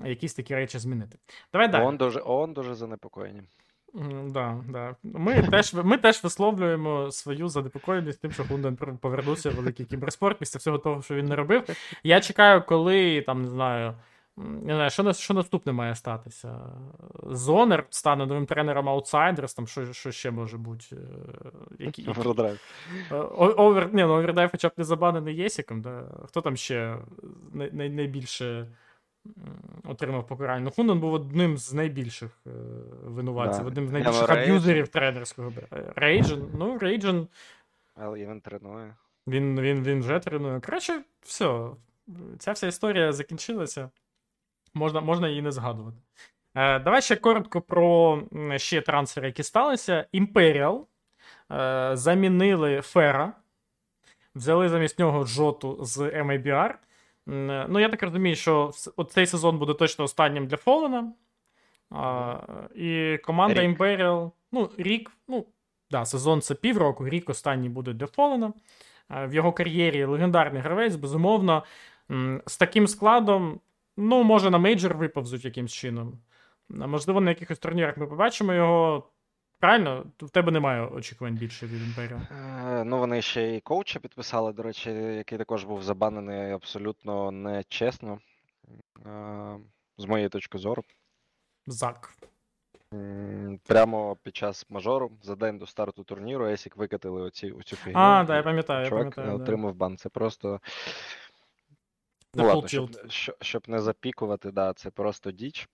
якісь такі речі змінити. Давай далі. ООН дуже, ООН дуже занепокоєні. Да, да. Ми, теж, ми теж висловлюємо свою занепокоєність тим, що Хунден повернувся в великий кіберспорт після всього того, що він не робив. Я чекаю, коли там, не знаю. Не знаю, що, що наступне має статися? Зонер стане новим тренером Outsiders, там що, що ще може бути? Е, Які, які, Овердрайв. Е, Овер, ні, ну, овердайв хоча б не забанений ESIC ком, да? Хто там ще най, най, найбільше отримав покарання? Ну, Хунден був одним з найбільших е, винуватців, Да. одним з найбільших аб'юзерів тренерського. е, Рейджен, ну, Рейджен, Але він тренує. він, він, він вже тренує. Коротше, все. Ця вся історія закінчилася. Можна, можна її не згадувати. Е, давай ще коротко про ще трансфери, які сталися. Imperial е, замінили Фера, взяли замість нього Жоту з MABR. Е, Ну, я так розумію, що цей сезон буде точно останнім для Фолена. А, і команда Рік. Imperial, ну, рік, ну, да, сезон це півроку, рік останній буде для Фолена. В його кар'єрі легендарний гравець, безумовно. З таким складом, ну, може, на мейджор виповзуть якимсь чином. Можливо, на якихось турнірах ми побачимо його. Правильно? В тебе немає очікувань більше від Імперіо. Е, Ну, вони ще і коуча підписали, до речі, який також був забанений абсолютно нечесно. Е, З моєї точки зору. Зак. Прямо під час мажору, за день до старту турніру, Есік викатили оці, оцю фігню. А, да, я пам'ятаю, я пам'ятаю. да. отримав бан. Це просто. Ну, ладно, щоб, щоб, щоб не запікувати, да, це просто діч.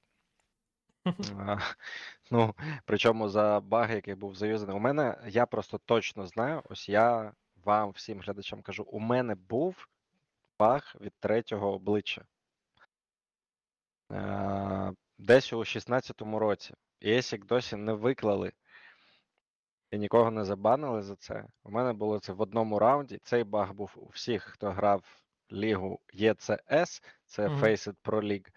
Ну, причому за баги, який був заюзаний. У мене, я просто точно знаю, ось я вам, всім глядачам кажу, у мене був баг від третього обличчя. Е, Десь у 16-му році. І ESIC досі не виклали і нікого не забанили за це. У мене було це в одному раунді. Цей баг був у всіх, хто грав лігу ЄЦС, це Мгм. Faceit Pro League.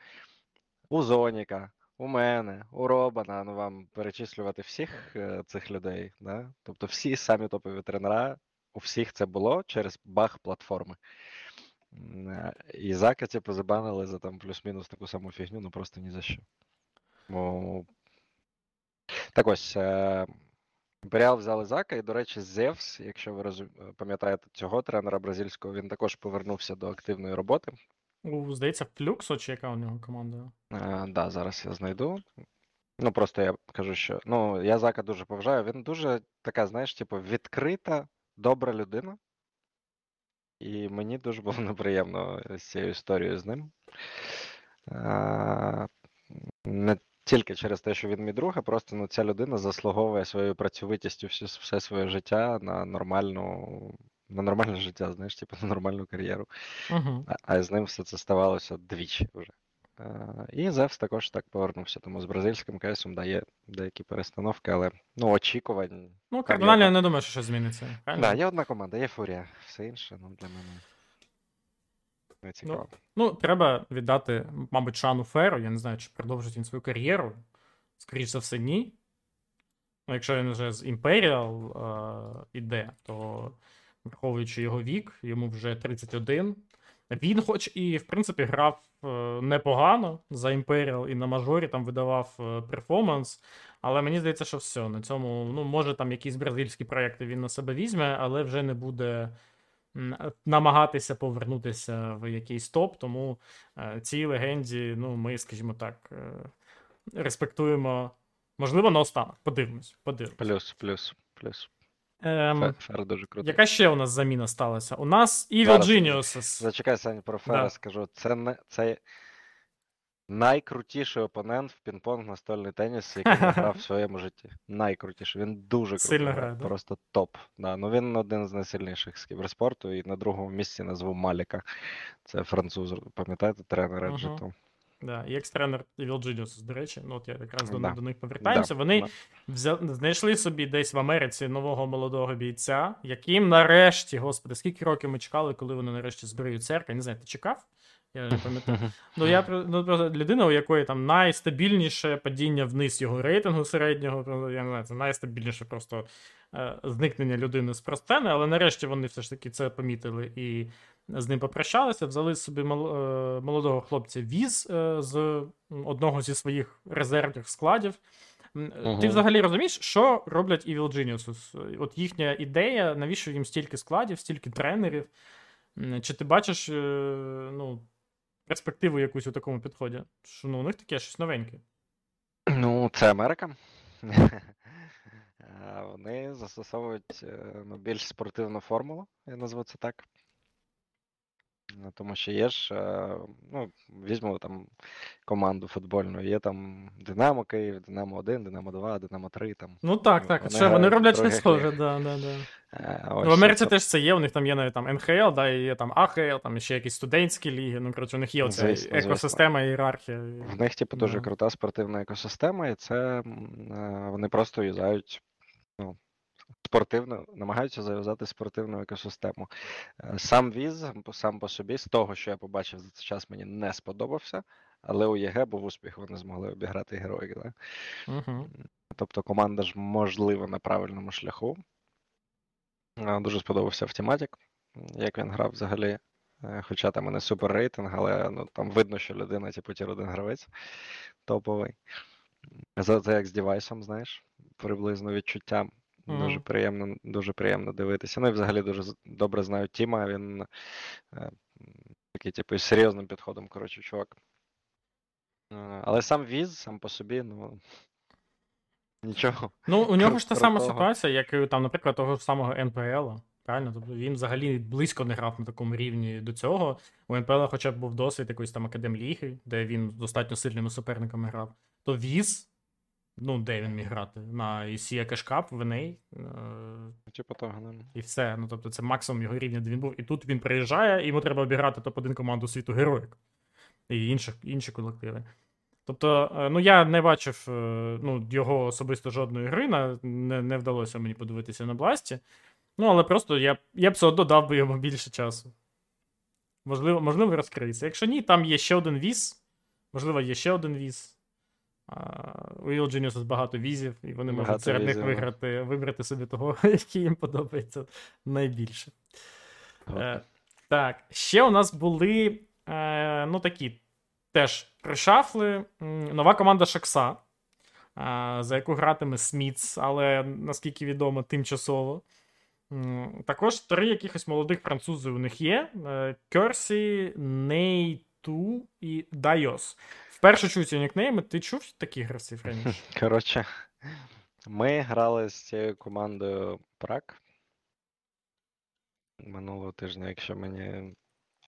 У Зоніка, у мене, у Робана, ну вам перечислювати всіх е, цих людей. Да? Тобто всі самі топові тренера, у всіх це було через баг платформи. Е, І Зака типу забанили за там плюс-мінус таку саму фігню, ну просто ні за що. Бо... Так ось. Е... Імперіал взяли Зака, і, до речі, Зевс, якщо ви розум... пам'ятаєте цього тренера бразильського, він також повернувся до активної роботи. У, здається, Флюксо, чи яка у нього команда? Е, да, зараз я знайду. Ну, просто я кажу, що ну, я Зака дуже поважаю. Він дуже така, знаєш, типу, відкрита, добра людина. І мені дуже було неприємно з цією історією з ним. Е, не тільки через те, що він мій друг, а просто ну, ця людина заслуговує своєю працьовитістю все, все своє життя на нормальну, на нормальне життя, знаєш, типу, на нормальну кар'єру. Угу. А, а з ним все це ставалося двічі вже. Е, І Зевс також так повернувся. Тому з бразильським кейсом дає деякі перестановки, але ну, очікувань. Ну, кардинально я не думаю, що щось зміниться. Да, є одна команда, є Фурія. Все інше, ну, для мене. Не цікаво. Ну, треба віддати, мабуть, шану Феру. Я не знаю, чи продовжить він свою кар'єру. Скоріше за все, ні. ну, якщо він вже з Imperial е, іде, то враховуючи його вік, йому вже 31. Він, хоч і, в принципі, грав е, непогано за Imperial і на мажорі там видавав е, перформанс. Але мені здається, що все. На цьому, ну, може, там якісь бразильські проекти він на себе візьме, але вже не буде намагатися повернутися в якийсь топ. Тому е, цій легенді, ну, ми, скажімо так, е, респектуємо. Можливо, наостанок. Подивимось. подивимось. Плюс, плюс, плюс. Ем, Фер, дуже крутий. яка ще у нас заміна сталася? У нас Evil Зараз. Geniuses. Зачекай, Саня, про Фера Да. скажу. Це не це найкрутіший опонент в пінг-понг настольний теніс, який я грав в своєму житті. Найкрутіший. Він дуже круто Сильно грає, да? просто топ. Да. Ну він один з найсильніших з кіберспорту, і на другому місці назву Маліка. Це француз, пам'ятаєте, тренер Мгм. Еджету. Да, і екс-тренер Evil Genius, до речі, ну от я якраз до, Да. до них повертаємося. Да, Вони да. знайшли собі десь в Америці нового молодого бійця, яким нарешті, господи, скільки років ми чекали, коли вони нарешті зберуть церкву. Не знаю, ти чекав? Я не пам'ятаю. Ну, я ну, просто людина, у якої там найстабільніше падіння вниз його рейтингу середнього. Я не знаю, це найстабільніше просто е, зникнення людини з простени, але нарешті вони все ж таки це помітили і з ним попрощалися, взяли собі мол- е, молодого хлопця віз е, з одного зі своїх резервних складів. М, Ти взагалі розумієш, що роблять Evil Geniuses? От їхня ідея, навіщо їм стільки складів, стільки тренерів? Чи ти бачиш е, ну, перспективу якусь у такому підході? Що ну, у них таке щось новеньке. Ну, це Америка. Е, Вони застосовують е, ну, більш спортивну формулу, я назву це так. Тому що є ж, е, ну, візьмемо там команду футбольну, є там Динамо Київ, Динамо 1, Динамо 2, Динамо 3. Там. Ну так, Ну, так. вони Що, вони роблять щось схоже, да, да, да. Е, ось, в Америці тобто- теж це є, у них там є навіть там НХЛ, да, і є там АХЛ, там ще якісь студентські ліги. Ну, коротше, у них є оця Звісно, звісно. екосистема, ієрархія. В них, типу, дуже Да. крута спортивна екосистема, і це е, вони просто юзають ну, спортивну, намагаються зав'язати спортивну екосистему. Е, Сам віз сам по собі, з того, що я побачив за цей час, мені не сподобався, але у ЄГ був успіх, вони змогли обіграти героїк. Да? Угу. Тобто команда ж, можливо, на правильному шляху. Е, Дуже сподобався автоматик, як він грав взагалі. Е, Хоча там і не супер рейтинг, але ну, там видно, що людина, типу, tier один гравець топовий. За це як з девайсом, знаєш, приблизно відчуття. Дуже приємно, дуже приємно дивитися. Ну і взагалі дуже добре знаю Тіма. Він е, такий, типу, із серйозним підходом, коротше, чувак. Е, Але сам віз, сам по собі, ну. Нічого. Ну, у нього ж та сама крутого. ситуація, як і там, наприклад, того ж самого НПЛ. Правильно? Тобто він взагалі близько не грав на такому рівні до цього. У НПЛ хоча б був досвід якоїсь там академліги, де він з достатньо сильними суперниками грав. То віз, ну, де він міг грати? На ECA Cash Cup, в NA, е, Типу того, і все. Ну, тобто, це максимум його рівня, де він був. І тут він приїжджає, і йому треба обіграти топ-1 команду світу героїк і інших, інші колективи. Тобто, е, ну я не бачив е, ну, його особисто жодної гри, на, не, не вдалося мені подивитися на Бласті. Ну, але просто я, я б все одно дав би йому більше часу. Можливо, можливо, розкриється. Якщо ні, там є ще один віз. Можливо, є ще один віз. У Evil Geniuses багато візів, і вони можуть серед них візів, виграти, вибрати собі того, який їм подобається найбільше. Е, так, ще у нас були е, ну такі теж пришафли. Нова команда Шакса, е, за яку гратиме Смітс, але наскільки відомо, тимчасово. Також три якихось молодих французів у них є: е, Керсі, Нейту і Дайос. Вперше чую ці нікнейми. Ти чув таких гравців раніше? Коротше, ми грали з цією командою Прак минулого тижня, якщо мені.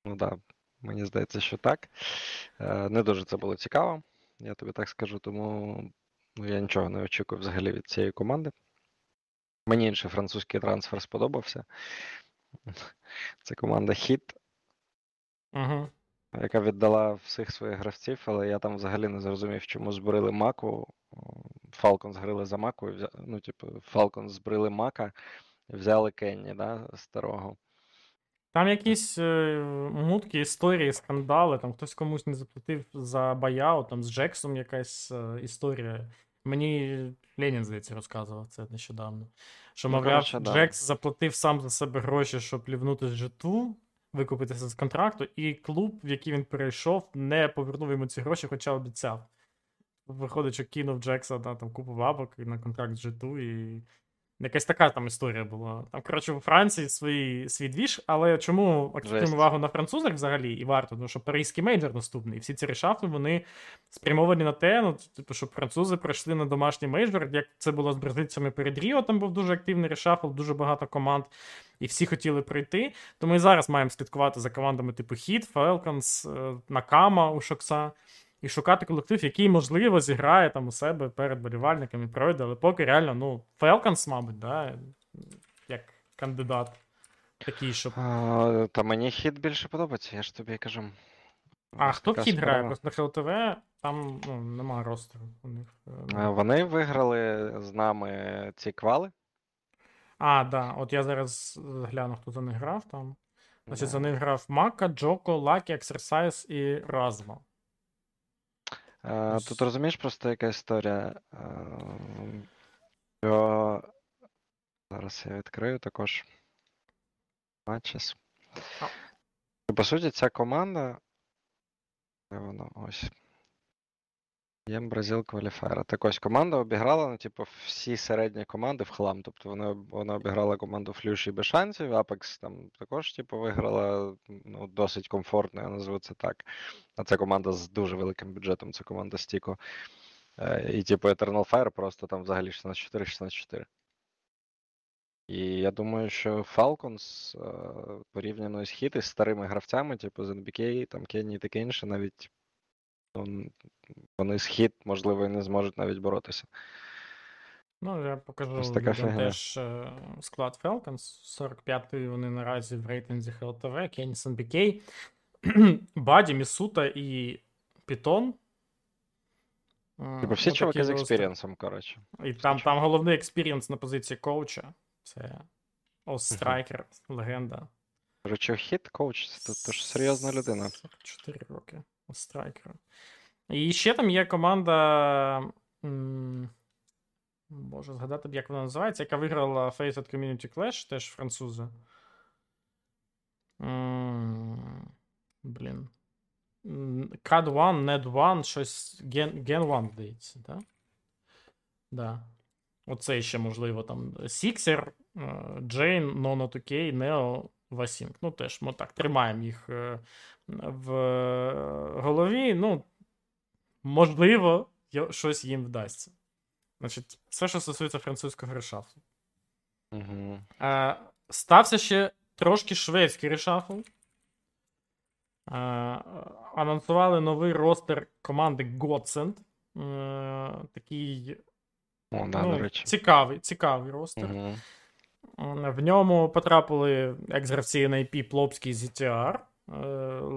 Ну да, мені здається, що так. Е, Не дуже це було цікаво, я тобі так скажу, тому ну, я нічого не очікую взагалі від цієї команди. Мені інший французький трансфер сподобався. Це команда Хіт, Угу. Яка віддала всіх своїх гравців, але я там взагалі не зрозумів, чому збрили Маку. Falcons грили за Маку, ну, типу, Falcons збрили Мака і взяли Кенні, да, старого. Там якісь е, мутки, історії, скандали, там хтось комусь не заплатив за баяу, там з Джексом якась е, історія. Мені Ленін, здається, розказував це нещодавно. Що, Ну, мовляв, да. Джекс заплатив сам за себе гроші, щоб лівнути з житу, викупитися з контракту, і клуб, в який він перейшов, не повернув йому ці гроші, хоча обіцяв. Виходить, що кинув Джекса на там, купу бабок на контракт з житу, і якась така там історія була. Там, коротше, у Франції свій, свій двіж, але чому акцентуємо увагу на французах взагалі і варто? Тому що паризький мейджор наступний. І всі ці решафли, вони спрямовані на те, ну, типу, щоб французи пройшли на домашній мейджор, як це було з бразильцями перед Ріо, там був дуже активний решафл, дуже багато команд, і всі хотіли прийти. Тому і зараз маємо слідкувати за командами типу Heat, Falcons, е, Накама у Шокса. І шукати колектив, який, можливо, зіграє там у себе перед болівальниками, пройде, але поки реально, ну, Falcons, мабуть, да, як кандидат такий, щоб. А, Та мені хід більше подобається, я ж тобі кажу. А Ось хто хід грає? Просто на ХЛТВ там ну, немає ростеру у них. е, ну. Вони виграли з нами ці квали. А, да. От я зараз гляну, хто за них грав там. Значить, за них грав Мака, Джоко, Лакі, Ексерсайз і Разма. Е, Тут розумієш просто яка історія. Е, Що... Зараз я відкрию також matches. По суті, ця команда. Де воно? Ось. IEM Brazil Кваліфайра. Так ось команда обіграла, ну, типу, всі середні команди в хлам. Тобто вона, вона обіграла команду Флюші без шансів, Апекс там також, типу, виграла ну, досить комфортно, я назву це так. А це команда з дуже великим бюджетом, це команда Стіко. Е, І, типу, Eternal Fire просто там взагалі 16-4-16-4. І я думаю, що Falcons е, порівняно з Хіт із старими гравцями, типу з NBK, там Кенні і таке інше, навіть вони з Хіт, можливо, і не зможуть навіть боротися. Ну, я покажу теж е, склад Falcons. 45-й вони наразі в рейтинзі HLTV, Кеннісон BK, Баді, Місута і Пітон. Е, Типу, всі чуваки з експірієнсом, коротше. І там, там головний experience на позиції коуча. Це Острайкер, легенда. Коротше, head coach, це ж серйозна людина. 44 роки Острайкера. І ще там є команда. Можу згадати, б, як вона називається, яка виграла Faceit Community Clash, теж французи. Блін. CAD 1, NED 1, щось Gen, Gen 1, здається, так? Да? Оце ще, можливо, там Sixer, Джейн, Nono 2K, Neo, Vasync. Ну, теж ми так тримаємо їх е, в голові. Ну, можливо, щось їм вдасться. Значить, все, що стосується французького решафлу. Угу. Е, стався ще трошки шведський решафл. Анонсували новий ростер команди Godsend. Е, такий О, да, ну, до речі. цікавий, цікавий ростер. Угу. В ньому потрапили екс-гравці NIP Плопський ZTR, е,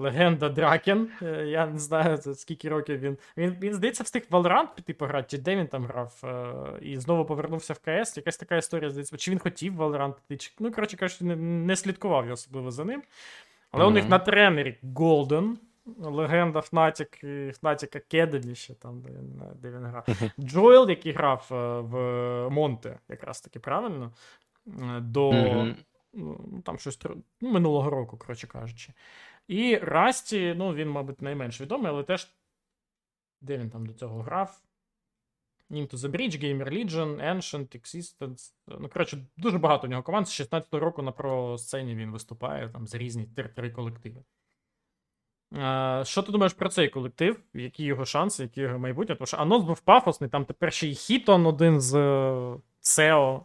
легенда Дракен. Е, Я не знаю, скільки років він. Він, він здається, встиг в Valorant піти пограти, чи де він там грав, е, і знову повернувся в КС. Якась така історія, здається, чи він хотів в Valorant піти, чи... ну, коротше кажучи, не, не слідкував я особливо за ним. Але у них на тренері Golden, легенда Fnatic, Fnatic Academy, ще там, де він, де він грав. Джоел, який грав е, в Монте, якраз таки правильно. е, До Мгм. Ну, там щось ну, минулого року, коротше кажучи. І Расті, ну, він, мабуть, найменш відомий, але теж. Де він там до цього грав? Into the Bridge, Gamer Legion, Ancient, Existence. Ну, коротше, дуже багато у нього команд. З 16-го року на про-сцені він виступає там за різні три колективи. Що ти думаєш про цей колектив? Які його шанси, які його майбутнє? Тому що анонс був пафосний, там тепер ще й Хітон, один з SEO е,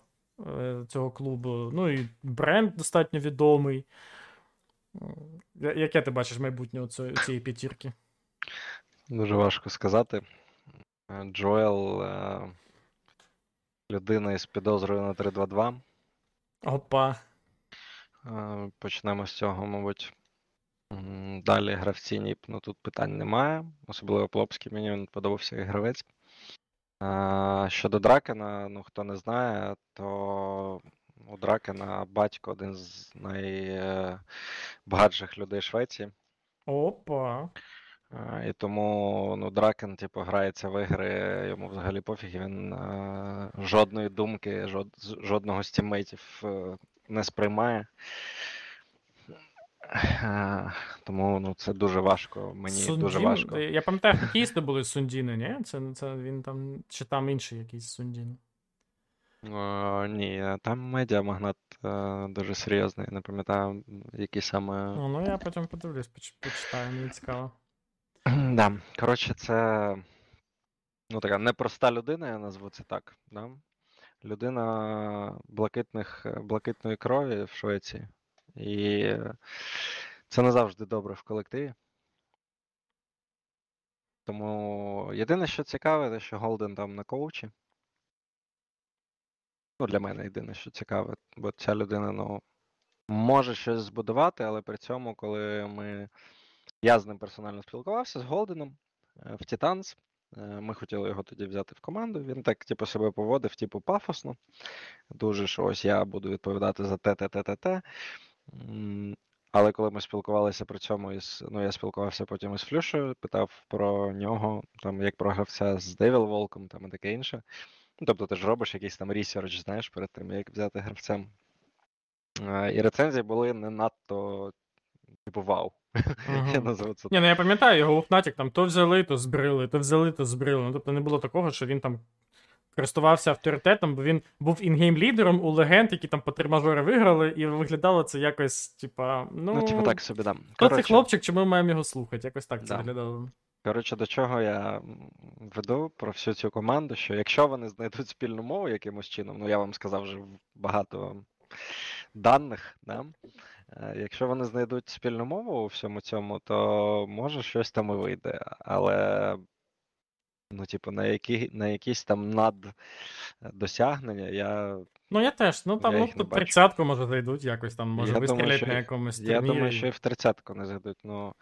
цього клубу. Ну і бренд достатньо відомий. Яке ти бачиш майбутнє у цієї, п'ятірки? Дуже важко сказати. Е, Джоел е, людина із підозрою на 3-2-2. Опа. Е, Почнемо з цього, мабуть. Далі гравці НІП, ну тут питань немає. Особливо Плопський, мені він подобався як гравець. Щодо Дракена, ну хто не знає, то у Дракена батько один з найбагатших людей Швеції. Опа. І тому ну, Дракен, типу, грається в ігри, йому взагалі пофіг, він жодної думки, жод, жодного з тіммейтів е, не сприймає. Тому ну, це дуже важко. Мені Сундін, дуже важко. Я пам'ятаю, хокеїсти були Сундіни, ні? Це, це він там, чи там інший якийсь Сундін. О, ні, там медіамагнат е, дуже серйозний, не пам'ятаю, який саме. Ну, ну я потім подивлюсь, поч- почитаю, мені цікаво. Да. Коротше, це ну, така непроста людина, я назву це так. Да? Людина блакитних, блакитної крові в Швеції. І це не завжди добре в колективі. Тому єдине, що цікаве, те, що Голден там на коучі. Ну, для мене єдине, що цікаве, бо ця людина, ну, може щось збудувати, але при цьому, коли ми. Я з ним персонально спілкувався з Голденом е, в Титанс. Е, Ми хотіли його тоді взяти в команду. Він так, типу, себе поводив, типу, пафосно. Дуже що ось я буду відповідати за те, те, те, те, те. Але коли ми спілкувалися при цьому із. Ну, я спілкувався потім із Флюшею, питав про нього, там, як про гравця з Девіл Волком там і таке інше. Ну, тобто ти ж робиш якийсь там research, знаєш, перед тим, як взяти гравцем. І рецензії були не надто, типу, вау. Мгм. Я назву це Ні, ну я пам'ятаю його Фнатік там то взяли, то збрили, то взяли, то збрили. Ну, тобто не було такого, що він там користувався авторитетом, бо він був інгейм лідером у легенд, які там по три мажори виграли, і виглядало це якось, типа, ну. Ну, типу, так собі дам. Хто цей хлопчик, чому ми маємо його слухати? Якось так це Да. виглядало. коротше, до чого я веду про всю цю команду, що якщо вони знайдуть спільну мову якимось чином, ну я вам сказав вже багато даних, да? е, якщо вони знайдуть спільну мову у всьому цьому, то може щось там і вийде. Але, ну, типу, на, які, на якісь там наддосягнення я Ну, я теж. Ну там Я ну, тут тридцятку може зайдуть, якось там, може Я думаю, вистрілять що на якомусь Я думаю, що і в тридцятку не зайдуть. Ну,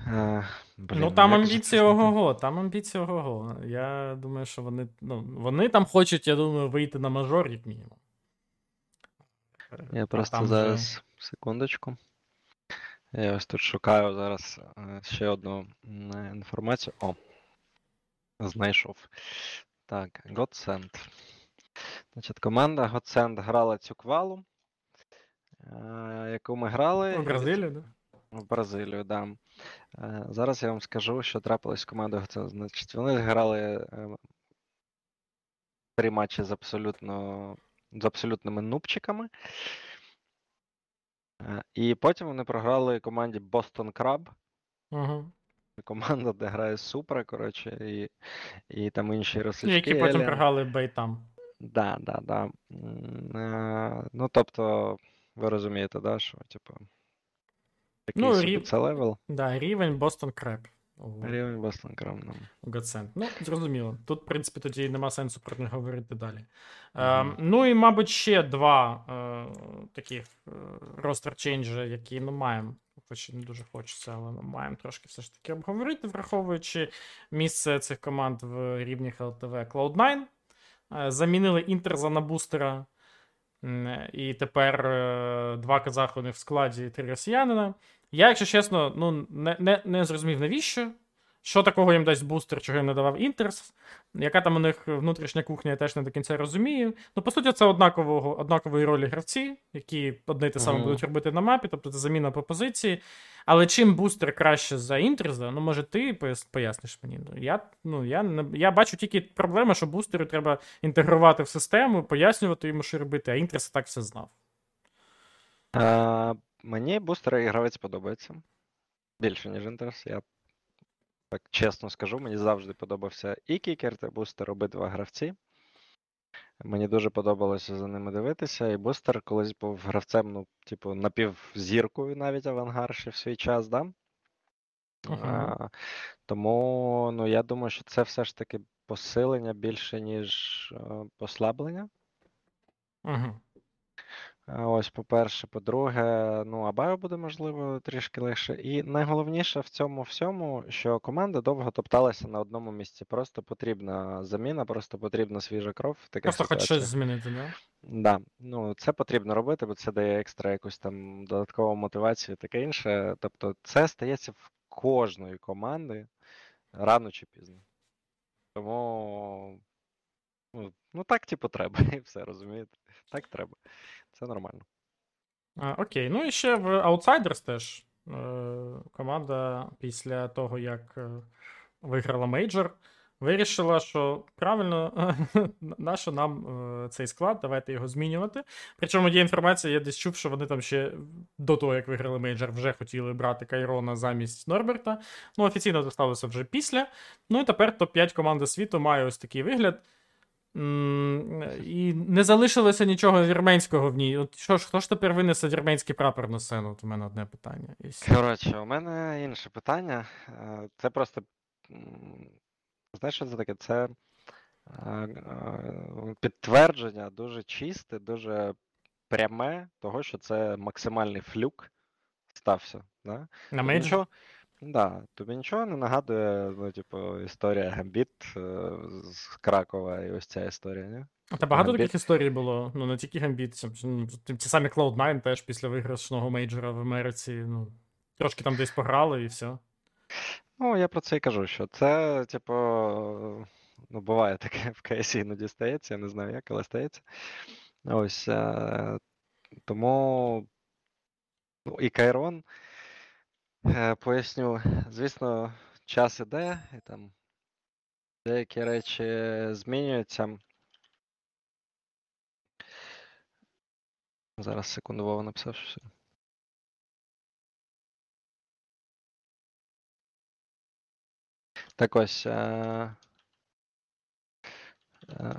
е, блін, Ну, там амбіції ого-го, там амбіції ого-го. Я думаю, що вони, ну, вони там хочуть, я думаю, вийти на мажор, як мінімум. Я А просто зараз секундочку. Я ось тут шукаю зараз е, ще одну інформацію. О, знайшов. Так, Godsend. Значить, команда Godsend грала цю квалу, е, яку ми грали. В Бразилії, да? В Бразилію, да. Е, Зараз я вам скажу, що трапилось з командою Godsend. Значить, вони грали е, три матчі з абсолютно з абсолютними нубчиками. І потім вони програли команді Boston Crab. Угу. Команда, де грає Супра, коротше, і, і там інші росички. Які потім Alien. програли бейтам. Да, да, да. Е, Ну, тобто, ви розумієте, да, що, типу, такий Ну, рів- це level. Да, рівень Бостон Креп. Рівень Boston Crab. Ну. Godsend. Ну, зрозуміло. Тут, в принципі, тоді нема сенсу про них говорити далі. Мгм. Е, ну і, мабуть, ще два е, таких е, roster change і, які ну, маємо. Хоч і не дуже хочеться, але ми маємо трошки все ж таки обговорити, враховуючи місце цих команд в рівні ЛТВ Cloud9. Е, замінили Інтер за набустера. І тепер е, два казахи в складі і три росіянина. Я, якщо чесно, ну, не, не, не зрозумів, навіщо. Що такого їм дасть бустер, чого їм не давав Інтерс? Яка там у них внутрішня кухня, я теж не до кінця розумію. Ну, по суті, це однакового, однакової ролі гравці, які одне й те саме Мгм. будуть робити на мапі, тобто це заміна по позиції. Але чим бустер краще за Інтерза, ну може ти поясниш мені. Ну, Я, ну, я, не, я бачу тільки проблему, що бустеру треба інтегрувати в систему, пояснювати йому, що робити, а Інтерс так все знав. Е, Мені бустер і гравець подобається. Більше, ніж інтерес. Я так чесно скажу, мені завжди подобався і кікер, та бустер обидва гравці. Мені дуже подобалося за ними дивитися. І бустер колись був гравцем, ну, типу, напівзіркою навіть авангарші в свій час, да? Ага. А, тому ну, я думаю, що це все ж таки посилення більше, ніж е, послаблення. Угу. Ось, по-перше, по-друге, ну, Абаю буде, можливо, трішки легше. І найголовніше в цьому всьому, що команда довго топталася на одному місці. Просто потрібна заміна, просто потрібна свіжа кров в таких Просто хоч щось змінити, да? Да, ну це потрібно робити, бо це дає екстра якусь там додаткову мотивацію, таке інше. Тобто, це стається в кожної команди рано чи пізно. Тому, ну, ну так, типу, треба, і все, розумієте? Так треба. Це нормально. А, Окей, ну і ще в Outsiders теж е, команда після того, як е, виграла мейджор, вирішила, що правильно, нащо нам е, цей склад, давайте його змінювати. Причому є інформація, я десь чув, що вони там ще до того, як виграли мейджор, вже хотіли брати Кайрона замість Норберта. Ну, офіційно це сталося вже після. Ну і тепер топ-5 команди світу має ось такий вигляд. І не залишилося нічого вірменського в ній. От що ж, хто ж тепер винесе вірменський прапор на сцену? От у мене одне питання. Коротше, у мене інше питання. Е, Це просто. Знаєш, що це таке? Це е, е, підтвердження дуже чисте, дуже пряме того, що це максимальний флюк стався. Да? На нічого, да, тобі нічого не нагадує, ну, типу, історія Гамбіт е, з Кракова і ось ця історія, ні? А Та багато Гамбіт. таких історій було. Ну, не тільки Гамбіт. ну, Ті самі Cloud9 теж після виграшного мейджора в Америці. Ну, трошки там десь пограли і все. Ну, я про це і кажу, що це, типу, ну, буває таке в КСі іноді стається, я не знаю як, але стається. Ось. е, Тому. Ну, і Кайрон, поясню, звісно, час іде, і там деякі речі змінюються. Зараз секунду Вова написав що. Так ось. Е... е,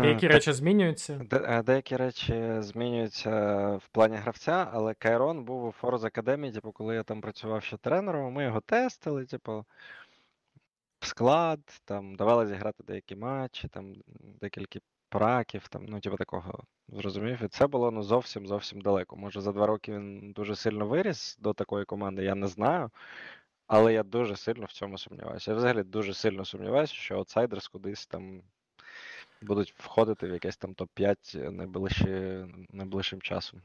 Деякі е, речі змінюються. Де- Деякі речі змінюються в плані гравця, але Кайрон був у Forza Academy, типу, коли я там працював ще тренером, ми його тестили, типу, в склад, там давали зіграти деякі матчі, там декілька праків, там, ну, типу, такого, зрозумів. І це було ну, зовсім зовсім далеко. Може, за два роки він дуже сильно виріс до такої команди, я не знаю. Але я дуже сильно в цьому сумніваюся. Я взагалі дуже сильно сумніваюся, що Outsiders кудись там будуть входити в якесь там топ-5 найближчі, найближчим часом.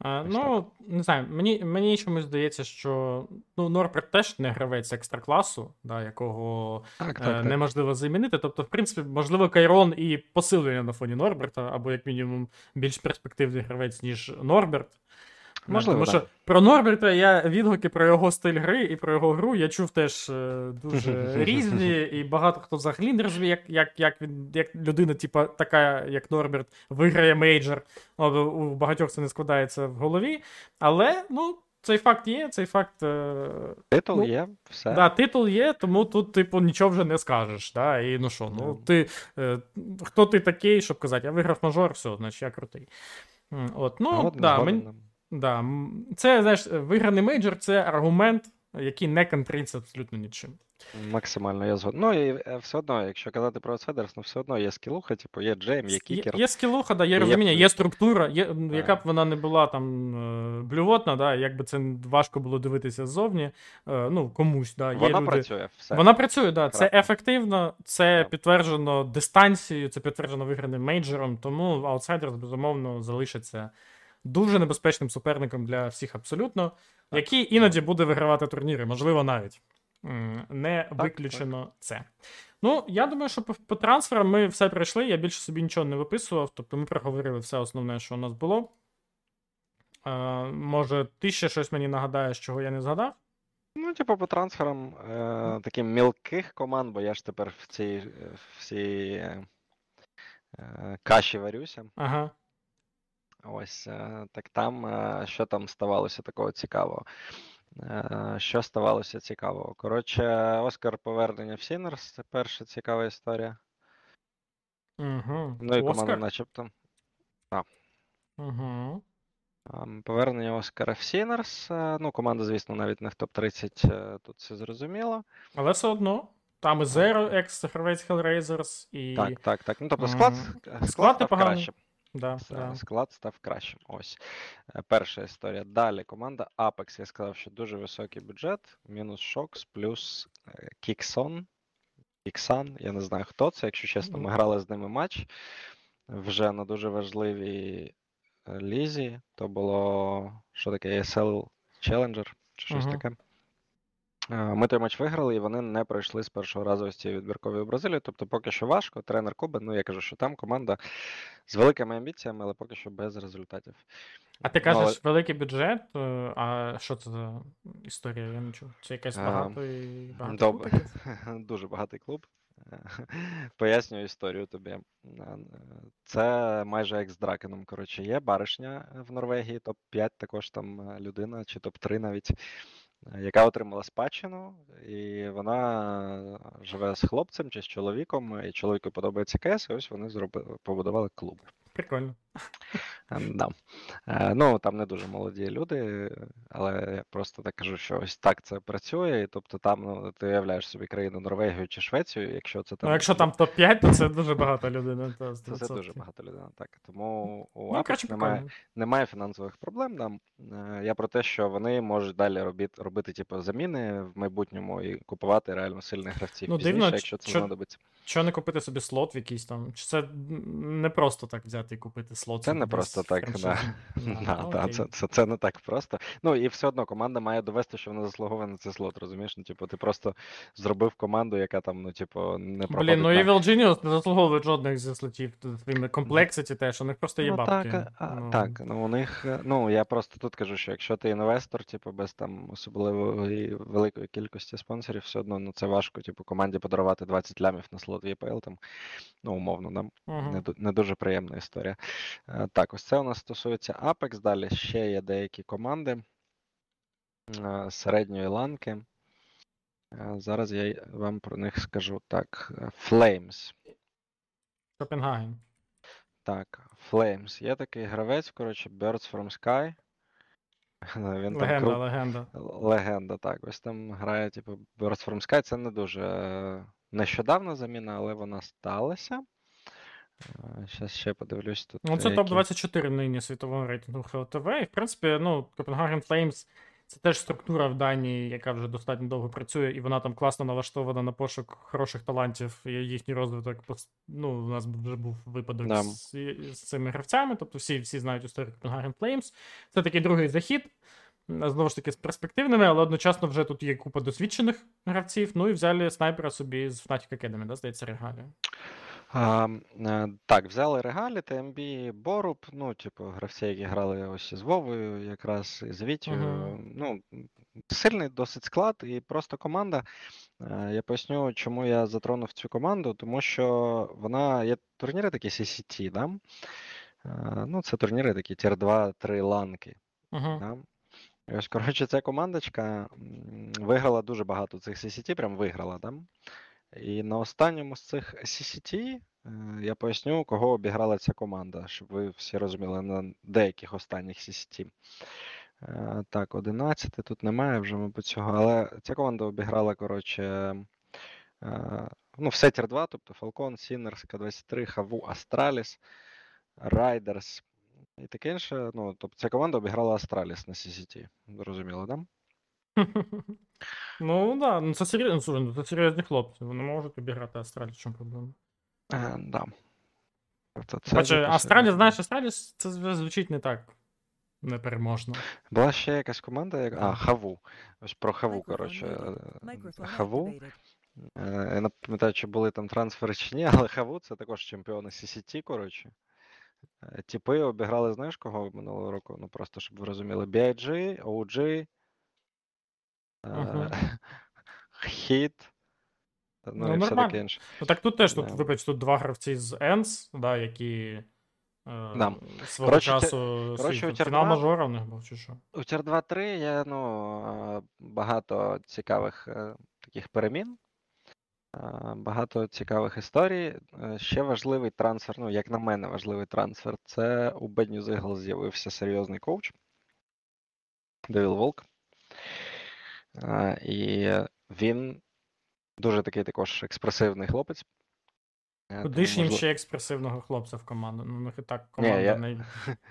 А, Ось ну, не знаю, мені, мені чомусь здається, що ну, Норберт теж не гравець екстракласу, да, якого Так, е, неможливо замінити. Тобто, в принципі, можливо, Кайрон і посилення на фоні Норберта, або як мінімум більш перспективний гравець, ніж Норберт. Можливо, Тому що про Норберта я відгуки про його стиль гри і про його гру я чув теж е, дуже різні, і багато хто взагалі не розуміє, як, як, як, він, як людина, типа, така, як Норберт, виграє мейджор. Ну, у багатьох це не складається в голові. Але ну, цей факт є, цей факт. Е, Титул ну, є, все. Да, титул є, тому тут, типу, нічого вже не скажеш. Да? І ну що, ну Да. ти е, хто ти такий, щоб казати, я виграв мажор, все, значить я крутий. От, ну, Згоден, да, згоден, мен, да. да, це, знаєш, виграний мейджор це аргумент, який не контриться абсолютно нічим. Максимально я згоден. Ну і е, все одно, якщо казати про Outsiders, ну все одно є скілуха, типу, є Джейм, є Є, кікер. є скілуха, да, є Є розуміння, є структура, є, м, яка б вона не була там е, блювотна, да, як би це важко було дивитися ззовні, е, ну, комусь. Да, є Воно люди, працює, все. Вона працює, да. Це ефективно, це Так. підтверджено дистанцією, це підтверджено виграним мейджором, тому Outsiders, безумовно, залишиться дуже небезпечним суперником для всіх абсолютно, який іноді буде вигравати турніри, можливо, навіть. Не виключено це. Ну, я думаю, що по, по трансферам ми все пройшли. Я більше собі нічого не виписував, тобто ми проговорили все основне, що у нас було. Е, може, ти ще щось мені нагадаєш, чого я не згадав? Ну, типу, по трансферам е, таким мілких команд, бо я ж тепер в цій, в цій е, е, каші варюся. Ага. Ось е, так там, е, що там ставалося такого цікавого? Е, Що ставалося цікавого? Коротше, Оскар повернення в Sinners, це перша цікава історія. Угу. Ну і команда, Оскар? начебто. Угу. Повернення Оскара в Sinners. Ну, команда, звісно, навіть не в топ-30, е, тут все зрозуміло. Але все одно. Там і Zero, екс-гравець Hellraisers, і. Так, так, так. Ну, тобто склад, Склад склад непоганий. кращим. Да, да. Склад став кращим. Ось. Е, Перша історія. Далі команда Apex. Я сказав, що дуже високий бюджет. Мінус Шокс, плюс е, Кіксон. Кіксан. Я не знаю, хто це. Якщо чесно, ми грали з ними матч вже на дуже важливій е, лізі. То було що таке ESL Challenger. чи щось Мгм. таке. Е, Ми той матч виграли, і вони не пройшли з першого разу ось цієї відбіркової Бразилії. Тобто поки що важко. Тренер Куби, ну я кажу, що там команда з великими амбіціями, але поки що без результатів. А ти Ну, але- кажеш, великий бюджет, е, а що це за історія? Я не чув. Це якась А, багато і багато. Дуже багатий клуб. Пояснюю історію тобі. Е, Це майже як з Дракеном. Коротше, є баришня в Норвегії, топ-5 також там е, людина, чи топ-3 навіть, е, яка отримала спадщину, і вона живе з хлопцем чи з чоловіком, і чоловіку подобається КС, і ось вони зробили, побудували клуб. Прикольно. Е, Да. Е, Ну, там не дуже молоді люди, але я просто так кажу, що ось так це працює. І тобто там ну, ти уявляєш собі країну Норвегію чи Швецію, якщо це там. Ну, якщо там топ-5, то це дуже багато людей. ну, Це, це дуже багато людей. Так. Тому у Ну, Apex немає, немає фінансових проблем. Там. Е, Я про те, що вони можуть далі робити, робити типу, заміни в майбутньому і купувати реально сильних гравців Ну, пізніше, дивно, якщо це що- знадобиться. Чого не купити собі слот в якийсь там? Чи це не просто так взяти і купити слот? Це не просто так? Да, Да, да, це, це, це не так просто. Ну і все одно команда має довести, що вона заслуговує на цей слот, розумієш? Ну, типу, ти просто зробив команду, яка там, ну, типу, не проходить. Блін, ну Evil Genius не заслуговують жодних зі слотів своїми комплекситі теж, у них просто є Ну, бабки. так, а, Ну, так, ну у них, е, ну я просто тут кажу, що якщо ти інвестор, типу, без там особливої великої кількості спонсорів, все одно ну це важко, типу, команді подарувати 20 лямів на слот в там, ну, умовно, нам Мгм. не, не дуже приємна історія. Е, Так, ось це у нас стосується Apex. Далі ще є деякі команди е, середньої ланки. Е, Зараз я вам про них скажу так. Flames. Копенгаген. Так, Flames. Є такий гравець, коротше, Birds from Sky. Він Легенда, там, легенда. Легенда, так. Ось там грає, типу, Birds from Sky. Це не дуже е, нещодавна заміна, але вона сталася. Зараз ще подивлюсь тут. Ну, це які- топ-24 нині світового рейтингу ХЛТВ. І, в принципі, ну, Copenhagen Flames це теж структура в Данії, яка вже достатньо довго працює, і вона там класно налаштована на пошук хороших талантів і їхній розвиток. Ну, у нас вже був випадок Да. з, з цими гравцями, тобто всі, всі знають історію Copenhagen Flames. Це такий другий захід. Знову ж таки, з перспективними, але одночасно вже тут є купа досвідчених гравців. Ну і взяли снайпера собі з Fnatic Academy, да, здається, регалія. А, е, так, взяли Регалі, ТМБ, Боруб, ну, типу, гравці, які грали ось з Вовою, якраз і з Вітю. Мгм. Ну, сильний досить склад і просто команда. Е, Я поясню, чому я затронув цю команду, тому що вона є турніри такі CCT, да? Е, Ну, це турніри такі тір 2-3 ланки. Угу. Да? І ось, коротше, ця командочка виграла дуже багато цих CCT, прям виграла, да? І на останньому з цих CCT е, я поясню, кого обіграла ця команда, щоб ви всі розуміли на деяких останніх CCT. Е, Так, 11 тут немає вже, мабуть, цього, але ця команда обіграла, коротше, е, ну, все тір 2, тобто Falcon, Sinners, К-23, Хаву, Movistar Riders і таке інше. Ну, тобто ця команда обіграла Astralis на CCT. Зрозуміло, да? Ну, да, ну це серйозно, слухай, ну, це серйозні хлопці. Вони можуть обіграти Астралі, в чому проблема. Е, да. Тобто це Хоча дуже Астралі, серйозно. знаєш, Астралі це звучить не так непереможно. Була ще якась команда, як... а, Хаву. Ось про Хаву, коротше. е, Хаву. Е, Я не пам'ятаю, чи були там трансфери чи ні, але Хаву це також чемпіони CCT, коротше. Е, Тіпи обіграли, знаєш, кого минулого року? Ну просто щоб ви розуміли. BIG, OG, Е, ну, Ну, і все таке інше. Ну так тут теж тут, вибач, тут два гравці з ENS, да, які е, Да. свого Коротше, ті- часу у фінал мажора в них був чи що. У Тір 2-3 є ну, е, багато цікавих таких перемін, багато цікавих історій. Ще важливий трансфер, ну, як на мене, важливий трансфер це у Bad News Eagles з'явився серйозний коуч Девіл Волк. І він дуже такий також експресивний хлопець. Е, Куди ж їм можливо- ще експресивного хлопця в команду? Ну, не них і так Ні, команда я- не...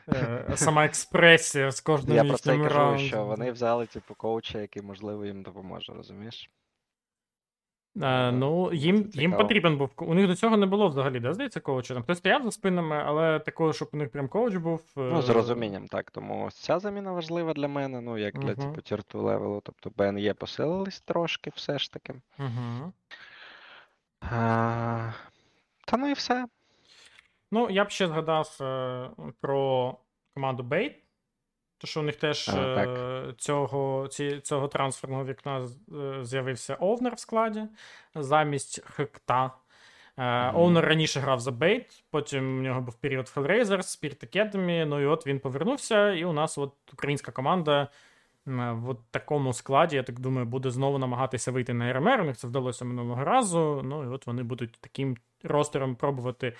сама експресія з кожним Я про це кажу, що вони взяли, типу, коуча, який, можливо, їм допоможе, розумієш? Е, ну, їм, їм потрібен був. У них до цього не було взагалі, да, здається, коуча. Там хтось стояв за спинами, але такого, щоб у них прям коуч був. Ну, з е, розумінням, так. Тому ось ця заміна важлива для мене, ну, як для типу тірту левелу. Тобто БНЄ посилились трошки все ж таки. Угу. А, та ну і все. Ну, я б ще згадав е, про команду Bait. То, що у них теж А, е, цього, ці, цього трансферного вікна е, з'явився Овнер в складі замість Хекта. Мгм. Овнер раніше грав за Бейт, потім у нього був період Hellraiser, Spirit Academy, ну і от він повернувся, і у нас от українська команда в от такому складі, я так думаю, буде знову намагатися вийти на РМР. У них це вдалося минулого разу. Ну і от вони будуть таким ростером пробувати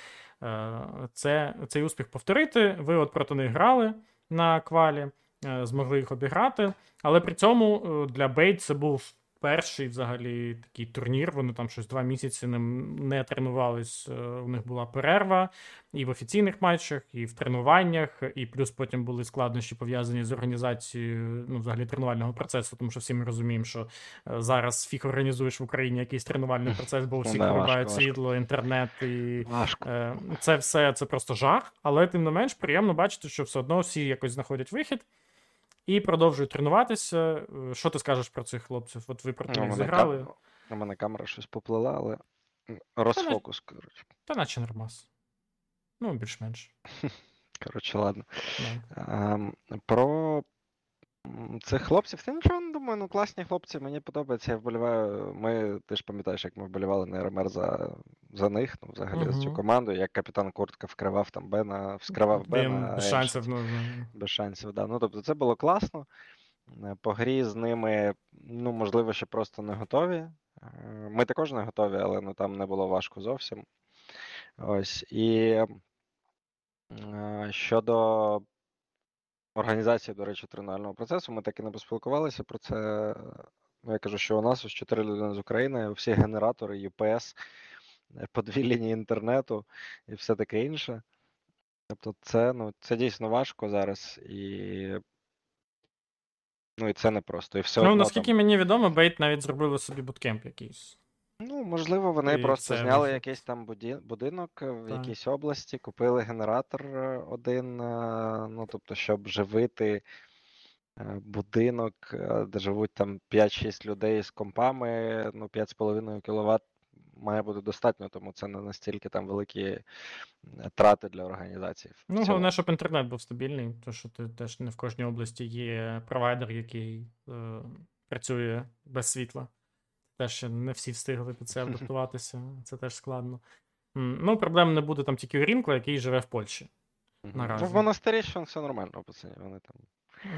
це, цей успіх повторити. Ви от проти них грали на квалі, е, змогли їх обіграти. Але при цьому е, для Бейт це був перший взагалі такий турнір. Вони там щось два місяці не, не тренувались. е, У них була перерва і в офіційних матчах, і в тренуваннях, і плюс потім були складнощі пов'язані з організацією ну, взагалі тренувального процесу, тому що всі ми розуміємо, що е, зараз фіг організуєш в Україні якийсь тренувальний процес, бо важко, вирубають світло, інтернет і. Важко. Е, Це все це просто жах, але тим не менш приємно бачити, що все одно всі якось знаходять вихід і продовжують тренуватися. Е, Що ти скажеш про цих хлопців? От ви проти Ну, них зіграли, кам- У мене камера щось поплила, але розфокус, коротше. та наче нормас. Ну, більш-менш. Коротше, ладно. Yeah. Um, Про м, цих хлопців, та нічого не думаю, ну класні хлопці, мені подобається, я вболіваю. Ми, ти ж пам'ятаєш, як ми вболівали на РМР за, за них, ну, взагалі, за цю команду, як капітан Куртка вкривав там Бена, вскривав Бена. без шансів. Ну, ну, Без шансів, да. Ну, тобто це було класно. Е, По грі з ними, ну, можливо, ще просто не готові. Е, Ми також не готові, але ну, там не було важко зовсім. Ось. І е, щодо організації, до речі, тренувального процесу, ми так і не поспілкувалися про це. Ну, я кажу, що у нас ось чотири людини з України, всі генератори, UPS, по дві лінії інтернету і все таке інше. Тобто, це, ну, це дійсно важко зараз, і, ну, і це непросто. І все ну одно наскільки там, мені відомо, Бейт навіть зробили собі буткемп якийсь. Ну, можливо, вони І просто це зняли якийсь там буді- будинок е, в Так. якійсь області, купили генератор е, один, е, ну, тобто, щоб живити е, будинок, е, де живуть там 5-6 людей з компами, ну, 5,5 кВт має бути достатньо, тому це не настільки там великі е, трати для організації. в Ну, цілому. головне, щоб інтернет був стабільний, тому що ти теж не в кожній області є провайдер, який е, працює без світла. Теж ще не всі встигли під це адаптуватися, це теж складно. Ну, проблем не буде там тільки у Рінкла, який живе в Польщі. Наразі. Ну, в монастирі ще все нормально, пацані. Вони там.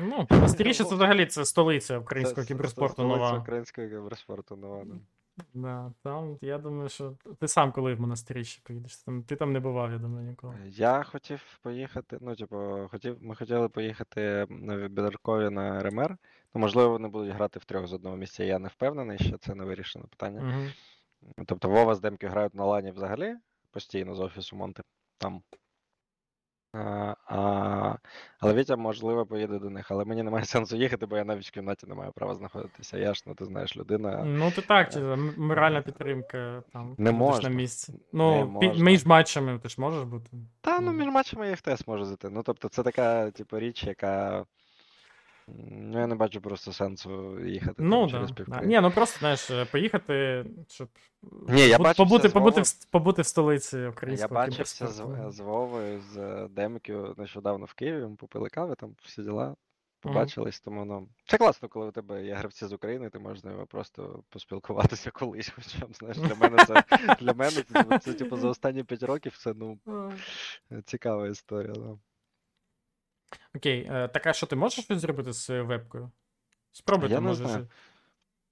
Ну, монастиріще це взагалі це столиця українського це- це кіберспорту столиця нова. Українського кіберспорту нова. Да. Там, я думаю, що ти сам коли в монастиріще поїдеш. Там, ти там не бував, я думаю, ніколи. Я хотів поїхати, ну, типу, хотів, ми хотіли поїхати на Вібіркові на РМР. Ну, можливо, вони будуть грати втрьох з одного місця. Я не впевнений, що це не вирішене питання. Угу. Тобто Вова з Демки грають на лані взагалі постійно з офісу Монти там. А, а, але Вітя, можливо, поїде до них, але мені немає сенсу їхати, бо я навіть в кімнаті не маю права знаходитися. Я ж, ну ти знаєш, людина. Ну, ти так, чи моральна підтримка там Не можна. на місці. Ну, не можна. між матчами ти ж можеш бути. Та ну Ну. між матчами я в тест можу зайти. Ну тобто це така, типу, річ, яка. Ну, я не бачу просто сенсу їхати Ну, там да, через да. Ні, ну просто, знаєш, е, поїхати, щоб Ні, я бу- бачився побути, побути, в, побути в столиці Я бачився з, з Вовою, з е, Демкою нещодавно в Києві, ми попили кави, там всі діла, побачились, тому ну. Це класно, коли у тебе є гравці з України, ти можеш з ними просто поспілкуватися колись. Хоча знаєш, для мене це для мене це, це, типу, за останні 5 років це ну цікава історія. Да. Окей, е, так а що ти можеш щось зробити з своєю вебкою? Спробуй Я там, не може, знаю.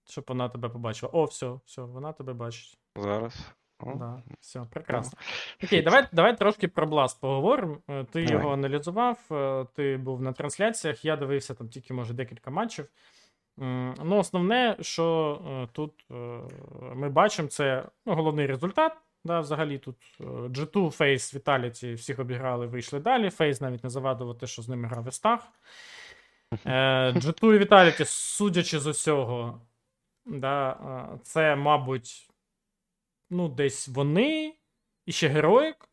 щоб вона тебе побачила. О, все, все, вона тебе бачить. Зараз. О, Да, все, прекрасно. Окей, давай, давай трошки про Blast поговоримо. Е, Ти Давай. його аналізував, е, ти був на трансляціях, я дивився там тільки, може, декілька матчів. М, Ну, основне, що е, тут е, ми бачимо, це ну, головний результат. Да, взагалі тут е, G2, Face, Vitality всіх обіграли, вийшли далі. Face навіть не завадило те, що з ними грав Естах. Е, G2 і Vitality, судячи з усього, да, е, це, мабуть, ну, десь вони і ще героїк.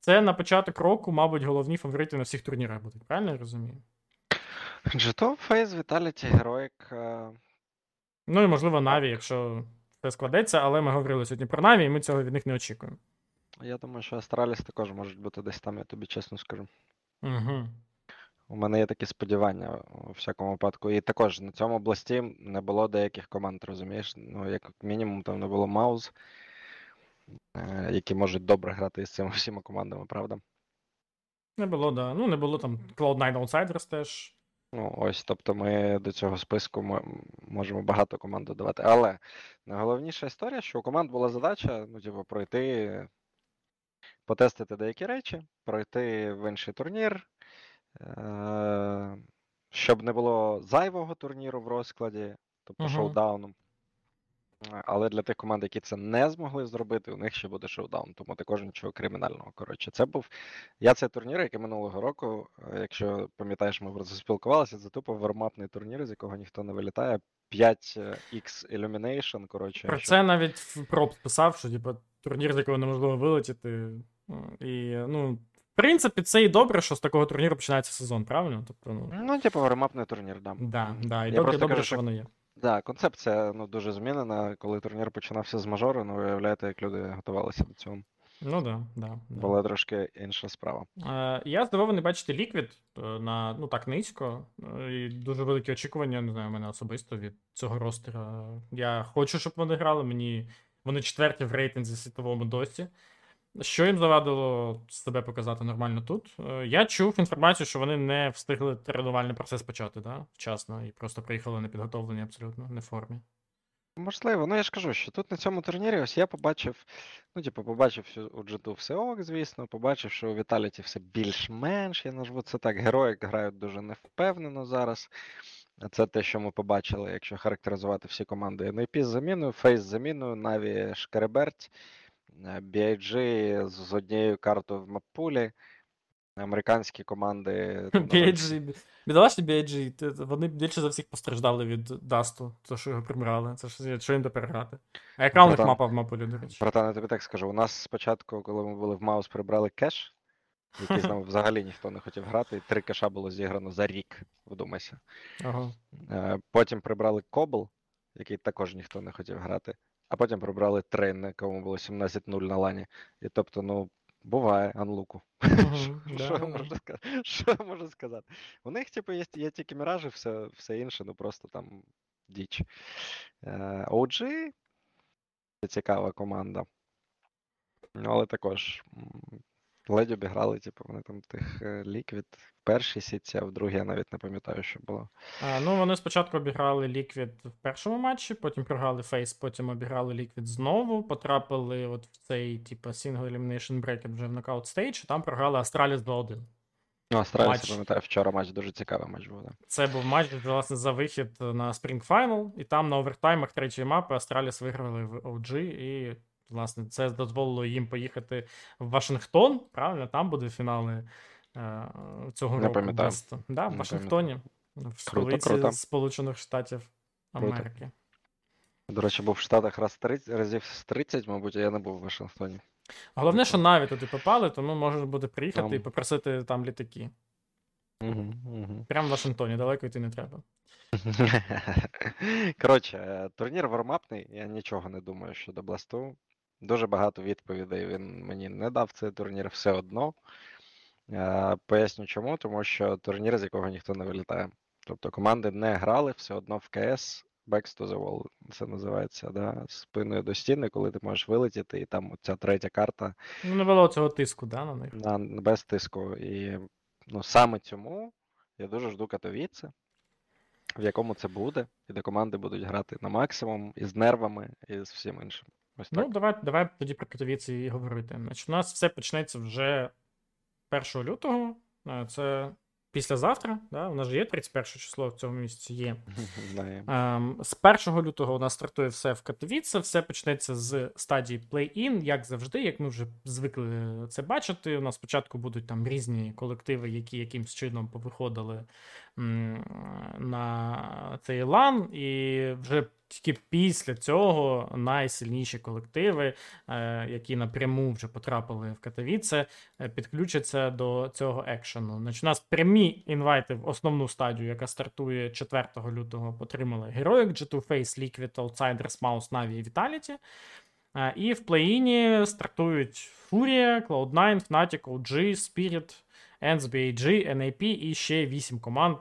Це на початок року, мабуть, головні фаворити на всіх турнірах будуть. Правильно я розумію? Джетов, Фейс, Віталіті, Героїк. Ну і можливо, Наві, якщо все складеться, але ми говорили сьогодні про Наві, і ми цього від них не очікуємо. Я думаю, що Астраліс також можуть бути десь там, я тобі чесно скажу. Угу. У мене є такі сподівання у всякому випадку. І також на цьому області не було деяких команд, розумієш? Ну, як мінімум, там не було Маус, е, які можуть добре грати із цими всіма командами, правда? Не було, да. Ну, не було там Cloud9 Outsiders теж. Ну, ось, тобто ми до цього списку можемо багато команд додавати. Але найголовніша історія, що у команд була задача, ну, типу, пройти, потестити деякі речі, пройти в інший турнір, е- щоб не було зайвого турніру в розкладі, тобто угу. шоудауну. Е, Але для тих команд, які це не змогли зробити, у них ще буде шоудаун, тому також нічого кримінального. Коротше, це був. Я цей турнір, який минулого року, е, якщо пам'ятаєш, ми про це спілкувалися, це тупо вармапний турнір, з якого ніхто не вилітає. 5x Illumination, коротше. Про що- це навіть в проб писав, що типу, турнір, з якого неможливо вилетіти. І, ну, в принципі, це і добре, що з такого турніру починається сезон, правильно? Тобто, ну, Ну, типу, вармапний турнір, да. да, да, і Я добре, просто добре, кажу, що воно є. Да, концепція ну, дуже змінена. Коли турнір починався з мажору, ну виявляєте, як люди готувалися до цього. Ну да, да. да. Була трошки інша справа. Е, Я здивований бачити Liquid е, на ну так низько. е, І дуже великі очікування, не знаю, у мене особисто від цього ростера. Я хочу, щоб вони грали. Мені вони четверті в рейтинзі світовому досі. Що їм завадило себе показати нормально тут? Е, Я чув інформацію, що вони не встигли тренувальний процес почати, да? вчасно, і просто приїхали непідготовлені абсолютно, не в формі. Можливо, ну я ж кажу, що тут на цьому турнірі ось я побачив, ну, типу, побачив у G2 все ок, звісно, побачив, що у Віталіті все більш-менш, я назву це так. Герої грають дуже невпевнено зараз. Це те, що ми побачили, якщо характеризувати всі команди. NIP з заміною, FaZe з заміною, Наві шкереберть, BIG з однією картою в map pool і. Американські команди. BIG, бідолашні BIG, вони більше за всіх постраждали від Дасту, то що його прибрали. Це ж що їм тепер грати. А яка у них мапа в map pool і, до речі? Братан, я тобі так скажу. У нас спочатку, коли ми були в Маус, прибрали кеш, який з нами взагалі ніхто не хотів грати, і три кеша було зіграно за рік, вдумайся. Ага. Е, Потім прибрали Кобл, який також ніхто не хотів грати, а потім прибрали трейн, на якому було 17-0 на лані. І тобто, ну, буває анлуку. Що я можу сказати? У них, типу, є, є тільки міражі, все, все інше, ну просто там діч. Е, OG це цікава команда. Ну, але також ледь обіграли, типу, вони там тих е, Liquid в першій сітці, а в другій я навіть не пам'ятаю, що було. А, ну, вони спочатку обіграли Liquid в першому матчі, потім програли FaZe, потім обіграли Liquid знову, потрапили от в цей, типу, Single Elimination Bracket вже в knockout stage, і там програли Astralis 2-1. Ну, Astralis, я пам'ятаю, вчора матч дуже цікавий матч був. Да. Це був матч, власне, за вихід на Spring Final, і там на овертаймах третьої мапи Astralis виграли в OG, і, власне, це дозволило їм поїхати в Вашингтон. Правильно, там буде фінали е, цього Не року. пам'ятаю. Да, в Вашингтоні, в столиці круто. Сполучених Штатів Круто. До речі, був в Штатах раз 30, разів з 30, мабуть, а я не був в Вашингтоні. Головне, що навіть туди попали, тому можеш буде приїхати Там. і попросити там літаки. Угу, угу. Прямо в Вашингтоні, далеко йти не треба. Коротше, е, турнір вармапний, я нічого не думаю щодо Бласту. Дуже багато відповідей він мені не дав цей турнір все одно. Е, Поясню чому, тому що турнір, з якого ніхто не вилітає. Тобто команди не грали все одно в КС Backs to the Wall, це називається, да? спиною до стіни, коли ти можеш вилетіти, і там ця третя карта Ну, не було цього тиску, да, на них. на, без тиску. І ну, саме цьому я дуже жду Катовіце, в якому це буде, і де команди будуть грати на максимум, із нервами, і з всім іншим. Ось так. Ну, давай, давай тоді про Катовіці і говорити. Значить, у нас все почнеться вже 1 лютого. Е, Це післязавтра. Да? У нас же є 31 число в цьому місяці є. Ем, З 1 лютого у нас стартує все в Катовіце, все почнеться з стадії play-in, як завжди, як ми вже звикли це бачити. У нас спочатку будуть там різні колективи, які якимсь чином повиходили на цей лан, і вже тільки після цього найсильніші колективи, е, які напряму вже потрапили в Катовіце, е, підключаться до цього екшену. Значить, у нас прямі інвайти в основну стадію, яка стартує 4 лютого, отримали Heroic, G2 Face, Liquid, Outsiders, Mouse, Na'Vi і Vitality. Е, І в плей-іні стартують Furia, Cloud9, Fnatic, OG, Spirit, ENCE, BAG, NAP і ще 8 команд,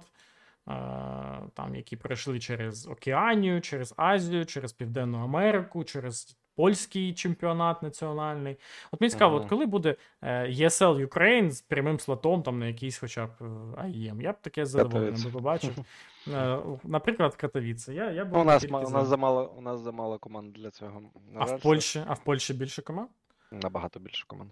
там, які пройшли через Океанію, через Азію, через Південну Америку, через польський чемпіонат національний. От мені цікаво, Ага. от коли буде е, ESL Ukraine з прямим слотом там на якийсь хоча б е, IEM, я б таке задоволений би побачив. Е, Наприклад, Катовіце. Я, я Ну, у нас, у нас замало, у нас замало команд для цього. А в Польщі, а в Польщі більше команд? Набагато більше команд.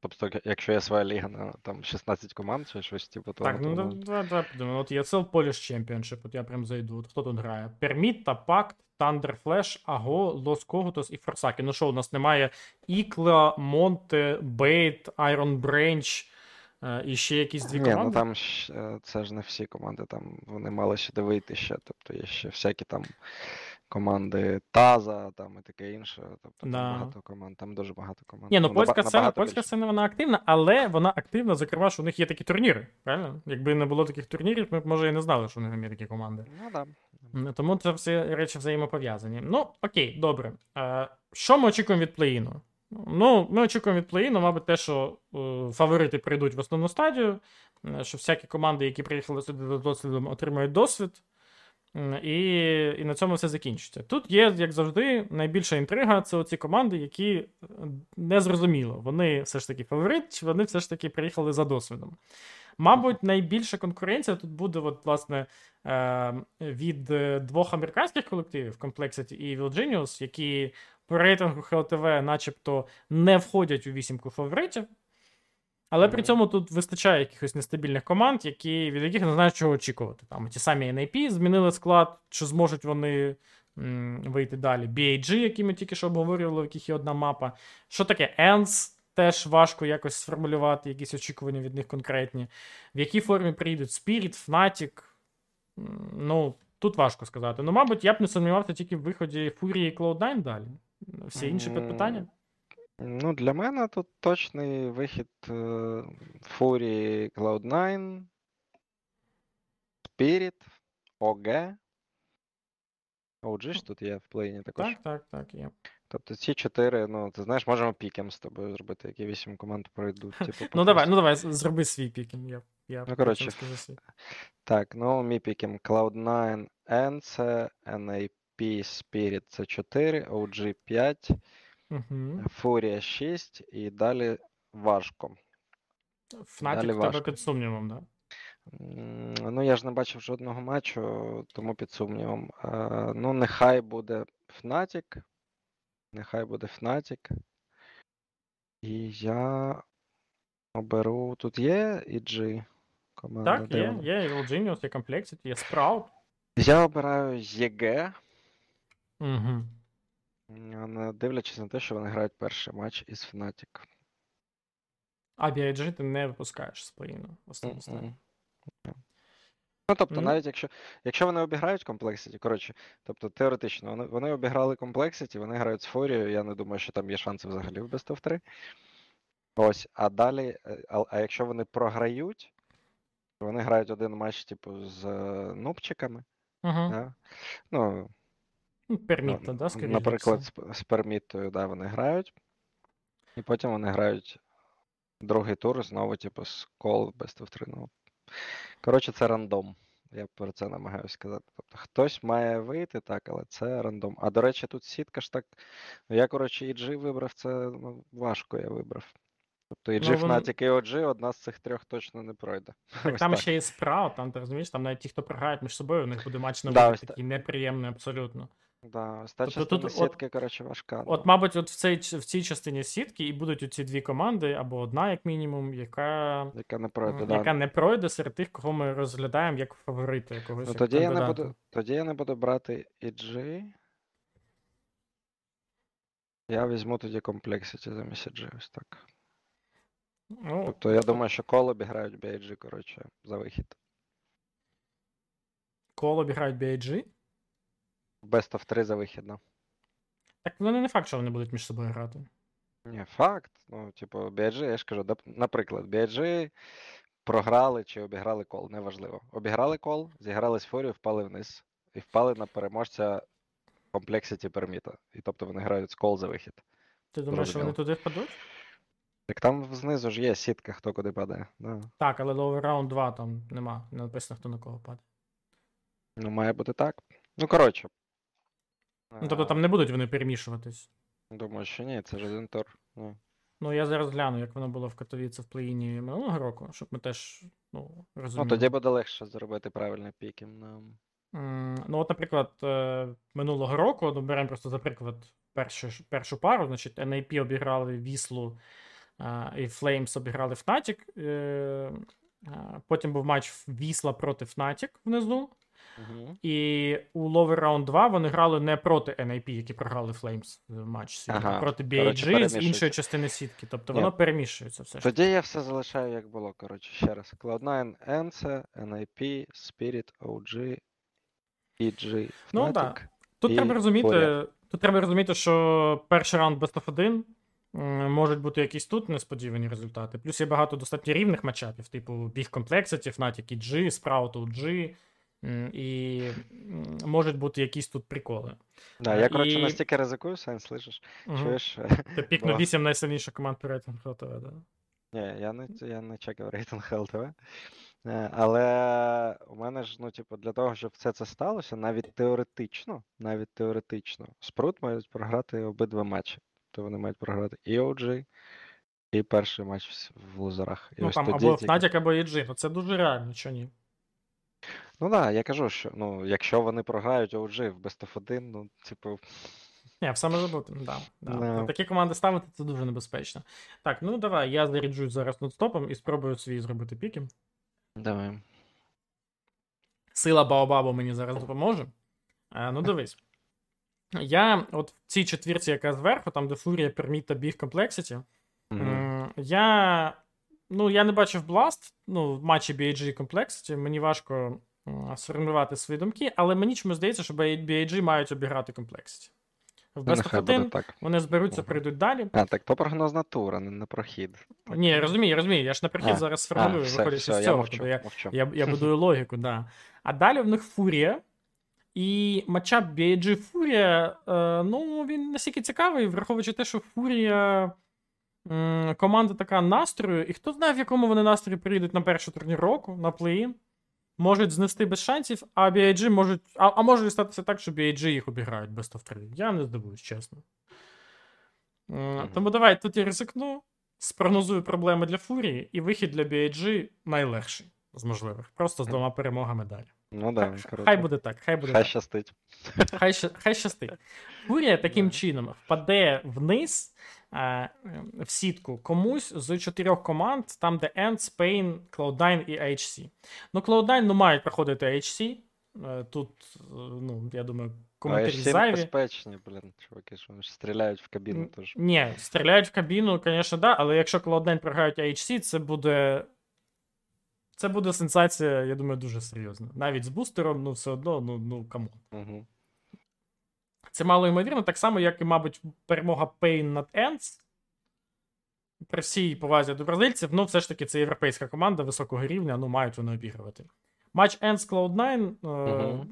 Тобто, якщо є своя ліга на там 16 команд чи щось типу того, Так, то ну да- давай, давай подумаємо. От ESL Polish Championship, от я прям зайду. От хто тут грає? Permitta, PACT, ThunderFlash, AGO, Los Kogutos і Форсаки. Ну що, у нас немає Ікла, Монте, Бейт, Iron Branch е, і ще якісь дві Ні, ну команди? там е, це ж не всі команди, там вони мали сюди вийти ще. Тобто є ще всякі там команди Таза, там і таке інше. Тобто там багато команд, там дуже багато команд. Ні, ну наба- польська сцена, польська сцена вона активна, але вона активна, зокрема, що у них є такі турніри. Правильно? Якби не було таких турнірів, ми б може і не знали, що у них є такі команди. Ну да. Тому це всі речі взаємопов'язані. Ну, окей, добре. Е, що ми очікуємо від плей-іну? Ну, ми очікуємо від плей-іну, мабуть, те, що е, фаворити прийдуть в основну стадію, е, що всякі команди, які приїхали сюди за досвідом, отримають досвід. І, і на цьому все закінчиться. Тут є, як завжди, найбільша інтрига це оці команди, які е, не зрозуміло. Вони все ж таки фаворит, чи вони все ж таки приїхали за досвідом. Мабуть, найбільша конкуренція тут буде, от, власне, е, від е, двох американських колективів Complexity і Virginius, які по рейтингу HLTV начебто не входять у вісімку фаворитів. Але при цьому тут вистачає якихось нестабільних команд, які, від яких не знають, чого очікувати. Там ті самі NAP змінили склад, чи зможуть вони м, вийти далі. BAG, які ми тільки що обговорювали, в яких є одна мапа. Що таке ENS? Теж важко якось сформулювати якісь очікування від них конкретні. В якій формі прийдуть Spirit, Fnatic. Ну, тут важко сказати. Ну, мабуть, я б не сумнівався тільки в виході Fury і Cloud9 далі. Всі інші М, питання. Ну, для мене тут точний вихід е, Fury Cloud9, Spirit, OG. OG ж тут є в плейні також. Так, так, так, є. Тобто ці чотири, ну, ти знаєш, можемо пікем з тобою зробити, які вісім команд пройдуть. Типу, Ну давай, ну давай, зроби свій пікінг. Я, я потім коротше, свій. Так, ну мій пікем Cloud9, NC, NAP, Spirit це 4, OG 5, Угу. Furia 6 і далі важко. Фнатік Далі в тебе важко. під сумнівом, да? М, Ну, я ж не бачив жодного матчу, тому під сумнівом. Е, Ну, нехай буде Fnatic. Нехай буде Fnatic. І я оберу. Тут є EG команда. Так, де є, вона? є Evil Genius, є Complexity, є Sprout. Я обираю ЄГ, Угу. Не дивлячись на те, що вони грають перший матч із Fnatic. А BIG ти не випускаєш з плейну. в основному. Мгм. Ну, тобто, Ну. навіть якщо, якщо вони обіграють Complexity, коротше, тобто теоретично, вони, вони обіграли Complexity, вони грають з Форією, я не думаю, що там є шанси взагалі в Best of 3. Ось, а далі, е, а, а якщо вони програють, то вони грають один матч, типу, з е, нубчиками. Угу. Да? Ну, Ну, Ну, да, скоріше. Наприклад, з, з пермітою, да, вони грають. І потім вони грають другий тур знову, типу, з кол 3. Ну, коротше, це рандом. Я про це намагаюся сказати. Тобто хтось має вийти, так, але це рандом. А до речі, тут сітка ж так. Ну, я, коротше, EG вибрав, це ну, важко я вибрав. Тобто EG, Ну, Fnatic і OG одна з цих трьох точно не пройде. Так там так. ще є Sprout, там ти розумієш, там навіть ті, хто програють між собою, у них буде матч на Да, ось та- такий неприємний абсолютно. Да, ось та Тобто частина тут от- сітки, коротше, важка. От, ну. мабуть, от в цій, в цій частині сітки і будуть оці дві команди, або одна, як мінімум, яка, Яка не пройде, да. яка не пройде серед тих, кого ми розглядаємо як фаворити якогось. Ну як тоді я не кандидата. буду. Тоді я не буду брати EG. Я візьму тоді Complexity замість EG, ось так. Ну, Тобто я думаю, що коло обіграють BIG, коротше, за вихід. Кол обіграють BIG. Best of 3 за вихідно. Так вони не факт, що вони будуть між собою грати. Ні, факт. Ну, типу, BG, я ж кажу, наприклад, BG програли чи обіграли кол, неважливо. Обіграли кол, зіграли з фурію, впали вниз. І впали на переможця Complexity Permita. І тобто вони грають з кол за вихід. Ти думаєш, що вони туди впадуть? Так там знизу ж є сітка, хто куди падає. Да. Так, але до раунд 2 там нема. Не написано, хто на кого падає. Ну, має бути так. Ну, коротше. Ну, тобто там не будуть вони перемішуватись. Думаю, що ні, це ж один тур. Ну, Ну, я зараз гляну, як воно було в Катовіці в плей-іні минулого року, щоб ми теж ну, розуміли. ну тоді буде легше зробити правильний піки. Ну, М, Ну, от, наприклад, е, минулого року, ну, беремо просто за приклад першу, першу пару, значить, NAP обіграли Віслу е, і Flames обіграли Fnatic. е, Потім був матч Вісла проти Fnatic внизу. Угу. І у Lower Round 2 вони грали не проти NAP, які програли Flames в матч сьогодні, а Ага, проти BAG з іншої частини сітки. Тобто Ні. воно перемішується все. Тоді я все залишаю, як було. Коротше, ще раз. Cloud9, ENCE, NIP, Spirit, OG, EG, Ну, да. Тут і треба розуміти, Фурія. тут треба розуміти, що перший раунд Best of 1 можуть бути якісь тут несподівані результати. Плюс є багато достатньо рівних матчапів, типу Big Complexity, Fnatic EG, Sprout OG. І можуть бути якісь тут приколи. Да, я, коротше, і- настільки ризикую, Сань, слышиш? Мгм. Чуєш? Ти пікнув Бо- 8 найсильніших команд по рейтингу ХЛТВ, да? Ні, я не, я не чекав рейтинг ЛТВ. Е, Але у мене ж, ну, типу, для того, щоб все це сталося, навіть теоретично, навіть теоретично, Спрут мають програти обидва матчі. То вони мають програти і OG, і перший матч в- лузерах. І Ну ось там тоді або тільки- Fnatic, або EG. Ну це дуже реально, що ні. Ну так, да, я кажу, що ну, якщо вони програють OG в Best of 1, ну, типу, Ні, все може бути. Да, да. На Такі команди ставити це дуже небезпечно. Так, ну давай, я заряджусь зараз нотстопом і спробую свій зробити піки. давай. Сила Баобабу мені зараз допоможе. Е, ну, дивись. Я от в цій четвірці, яка зверху, там, де Фурія, Перміт та Біг м, я. Ну, я не бачив Blast, ну, в матчі BAG Complexity, мені важко сформувати свої думки, але мені чомусь здається, що BAG мають обіграти Complexity. В Best of 1 так. вони зберуться, прийдуть далі. А, так то прогноз натура, не на прохід. Ні, розумію, я розумію. Я ж на прихід А, зараз сформулюю, виходячи з я цього. мовчу, тобто я, мовчу. я, я будую логіку, да. А далі в них Фурія. І матчап BG Фурія, е, ну, він настільки цікавий, враховуючи те, що Фурія команда така настрою, і хто знає, в якому вони настрої прийдуть на першу турнір року, на плей Можуть знести без шансів, а BIG можуть. А, а може статися так, що BIG їх обіграють без of 3. Я не здивуюсь, чесно. Мгм. Тому давай тут я ризикну, спрогнозую проблеми для Фурії, і вихід для BIG найлегший з можливих. Просто з двома перемогами далі. Ну да, Так, круто. хай буде так, хай буде Хай так. щастить. Хай, хай щастить. Фурія таким чином впаде вниз в сітку комусь з чотирьох команд, там, де End, Spain, Cloud9 і HC. Ну, Cloud9 ну, мають проходити AHC. Е, Тут, е, ну, я думаю, коментарі всі зайві. небезпечні, блін, чуваки, що вони ж стріляють в кабіну теж. Ні, стріляють в кабіну, звісно, да, але якщо Cloud9 програють AHC, це буде. Це буде сенсація, я думаю, дуже серйозна. Навіть з бустером, ну все одно, ну, ну come on. Угу. Це мало ймовірно, так само, як і, мабуть, перемога Pain над ENCE. При всій повазі до бразильців, ну, все ж таки, це європейська команда високого рівня, ну, мають вони обігрувати. Матч Ends Cloud9. Е, Мгм.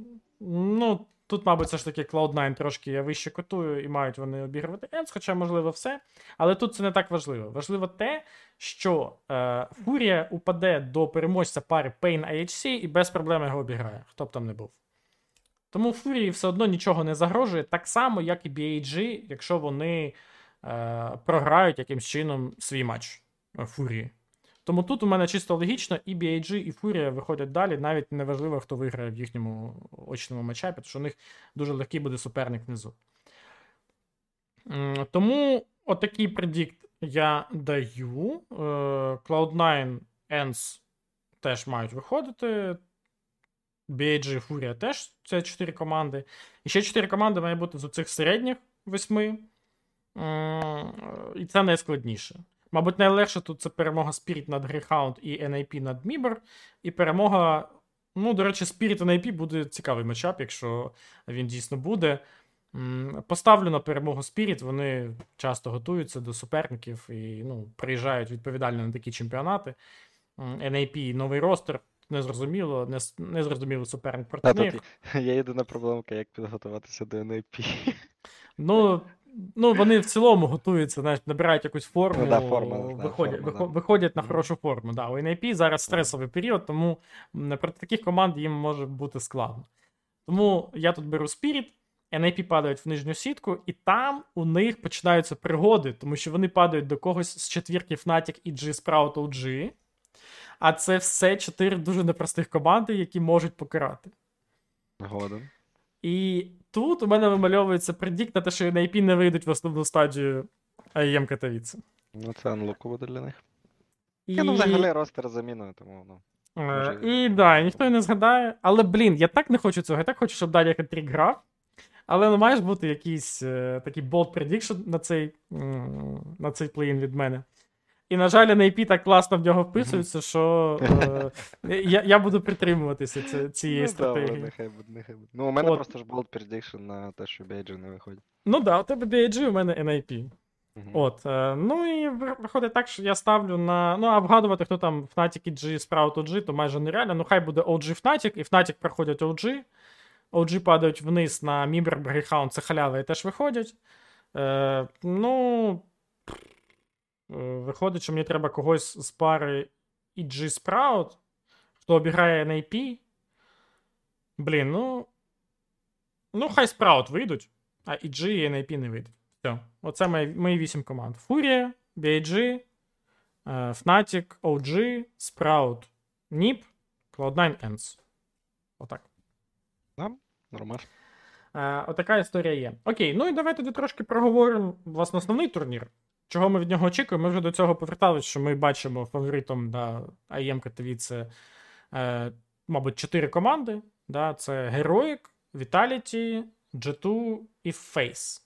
Ну, тут, мабуть, все ж таки Cloud9 трошки я вище котую, і мають вони обігрувати Ends, хоча, можливо, все. Але тут це не так важливо. Важливо те, що е, Фурія упаде до переможця пари Pain IHC і без проблем його обіграє, хто б там не був. Тому Фурії все одно нічого не загрожує, так само, як і BAG, якщо вони е, програють якимсь чином свій матч е, Фурії. Тому тут у мене чисто логічно, і BAG, і Фурія виходять далі, навіть неважливо, хто виграє в їхньому очному матчапі, тому що у них дуже легкий буде суперник внизу. Тому отакий предікт я даю. Е, Cloud9 Ends теж мають виходити. BAG Фурія теж це 4 команди. І ще 4 команди має бути з цих середніх восьми. І це найскладніше. Мабуть, найлегше тут це перемога Spirit над Greyhound і NIP над Мібер, і перемога Ну, до речі, Spirit NIP буде цікавий матчап, якщо він дійсно буде. Поставлю на перемогу Spirit, вони часто готуються до суперників і ну, приїжджають відповідально на такі чемпіонати. NIP новий ростер, незрозуміло, не, незрозумілий суперник проти А них. тут є єдина проблемка, як підготуватися до NIP. Ну, ну, вони в цілому готуються, знаєш, набирають якусь форму, Ну да, форма, да, виходять, форма, да. виходять на хорошу форму. Да, у NIP зараз стресовий період, тому проти таких команд їм може бути складно. Тому я тут беру Spirit, NIP падають в нижню сітку, і там у них починаються пригоди, тому що вони падають до когось з четвірки Fnatic і G Sprout OG. А це все чотири дуже непростих команди, які можуть покарати. Годен. І тут у мене вимальовується предікт на те, що NIP не вийдуть в основну стадію АЄМ Катовіце. Ну, це анлуку для них. І... Я, ну, взагалі ростер заміною, тому ну. Е, може, І да, і ніхто і не згадає. Але, блін, я так не хочу цього. Я так хочу, щоб далі Хетрік грав. Але ну, має ж бути якийсь е, такий bold prediction на цей, м, на цей плей-ін від мене. І, на жаль, NIP так класно в нього вписується, що е, я, я буду притримуватися ці- цієї ну, стратегії. Нехай буде, нехай буде. Ну, у мене От. просто ж bold prediction на те, що BG не виходить. Ну да, у тебе BIG, у мене NIP. От, е, ну і виходить так, що я ставлю на. Ну, а вгадувати, хто там Fnatic і G, Sprout OG, то майже нереально. Ну, хай буде OG Fnatic, і Fnatic проходять OG. OG падають вниз на Мімбер Greyhound, це халява і теж виходять. Е, ну. Е, Виходить, що мені треба когось з пари EG Sprout, хто обіграє NAP. Блін, ну. Ну, хай Sprout вийдуть, а EG і NAP не вийдуть. Все. Оце мої, мої вісім команд: Фурія, BIG, е, Fnatic, OG, Sprout, NIP, Cloud9 Ends. Отак. Да, Нормально. Е, отака історія є. Окей, ну і давай тоді трошки проговоримо власне основний турнір. Чого ми від нього очікуємо? Ми вже до цього поверталися, що ми бачимо фаворитом да, АЄМ Катовіце, е, мабуть, чотири команди. Да, це Heroic, Vitality, G2 і Face.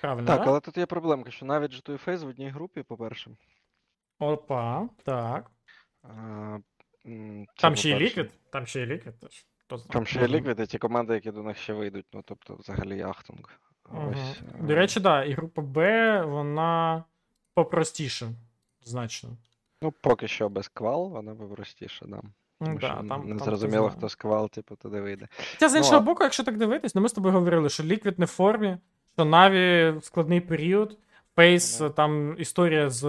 Правильно, Так, да? але тут є проблемка, що навіть G2 і Face в одній групі, по-перше. Опа, так. А, Там ще по-перше. Liquid, там ще й Liquid теж. Там ще є. Liquid, і ті команди, які до них ще вийдуть, ну тобто взагалі Ахтунг. Ось. До е, речі, да, і група Б, вона попростіша, значно. Ну, поки що без квал, вона попростіша, да. Тому да, що там, не там зрозуміло, хто з квал, типу, туди вийде. Хоча з Ну, іншого ну, боку, якщо так дивитись, ну ми з тобою говорили, що ліквід не в формі, що Наві складний період, Фейс, там історія з,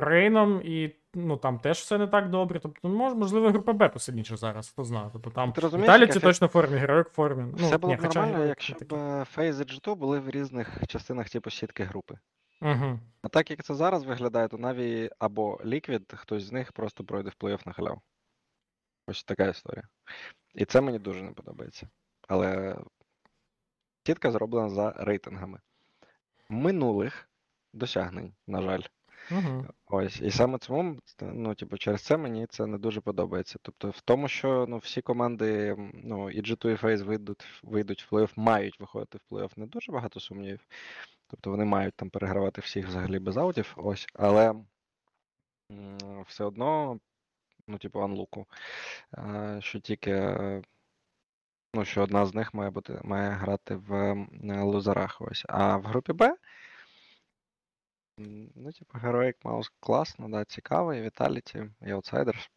Рейном, і ну там теж все не так добре. Тобто, мож, можливо, група Б посильніше зараз, хто знає. Тобто там фі- точно в формі, Героїк в формі. Ну, Все було ні, б хоча нормально, якщо б е, FaZe і G2 були в різних частинах типу сітки групи. Угу. А так як це зараз виглядає, то Na'Vi або Liquid, хтось з них просто пройде в плей-офф на халяву. Ось така історія. І це мені дуже не подобається. Але сітка зроблена за рейтингами минулих досягнень, на жаль. Угу. Ось, і саме цьому, ну, типу, через це мені це не дуже подобається. Тобто, в тому, що ну, всі команди, ну, і G2, і FaZe вийдуть, вийдуть в плей-офф, мають виходити в плей-офф, не дуже багато сумнівів. Тобто вони мають там перегравати всіх взагалі без аутів, ось, але все одно, ну, типу, анлуку, що тільки, ну, що одна з них має бути, має грати в лузерах, ось. А в групі Б. Ну, типу, Heroic Mouse класно, да, цікавий, Vitality і Outsiders.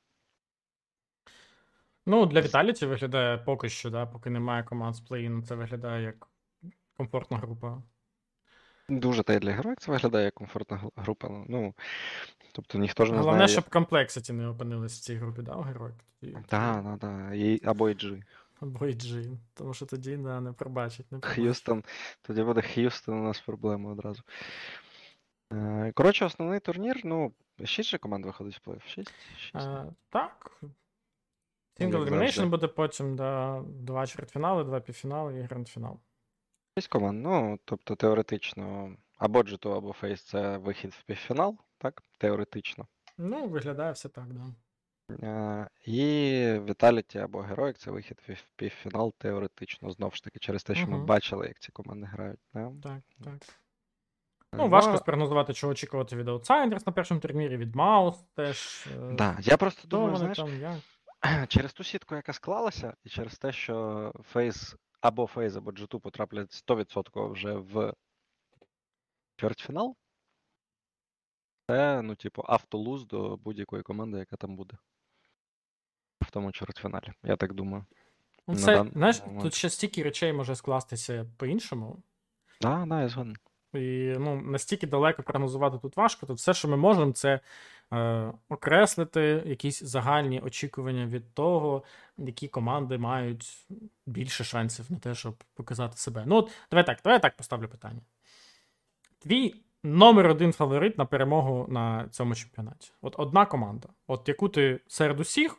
Ну, для Віталіті виглядає поки що, да, поки немає команд з плей це виглядає як комфортна група. Дуже та й для Heroic це виглядає як комфортна група. ну, Ну, тобто ніхто ж не Головне, знає. щоб комплексіті не опинились в цій групі, да, у Героїк. Так, так, так. І, або і G. Або і G, тому що тоді да, не пробачить. Не пробачить. Х'юстон. Тоді буде Х'юстон у нас проблема одразу. Е, Коротше, основний турнір, ну, 6 же команд виходить в плей 6? 6. А, так. як Single. Elimination буде потім, да, два чвертьфінали, два півфінали і гранд-фінал. 6 команд. Ну, тобто теоретично, або G2, або FaZe це вихід в півфінал, так? Теоретично. Ну, виглядає все так, да. Е, І Vitality або Heroic це вихід в півфінал теоретично. Знову ж таки, через те, що ми бачили, як ці команди грають. Да? Так, так. Е, Ну, важко спрогнозувати, чого очікувати від Outsiders на першому турнірі, від Маус теж. е, Да. Я просто думаю, знаєш, там, як? через ту сітку, яка склалася, і через те, що FaZe або FaZe, або G2 потраплять 100% вже в чвертьфінал, це, ну, типу, автолуз до будь-якої команди, яка там буде. В тому чвертьфіналі, я так думаю. Ну, Це, дан- знаєш, момент. тут ще стільки речей може скластися по-іншому. Да, да, я згоден. І ну, настільки далеко прогнозувати тут важко. Тут все, що ми можемо, це е, окреслити якісь загальні очікування від того, які команди мають більше шансів на те, щоб показати себе. Ну, от, давай так, давай я так поставлю питання. Твій номер один фаворит на перемогу на цьому чемпіонаті. От одна команда, от яку ти серед усіх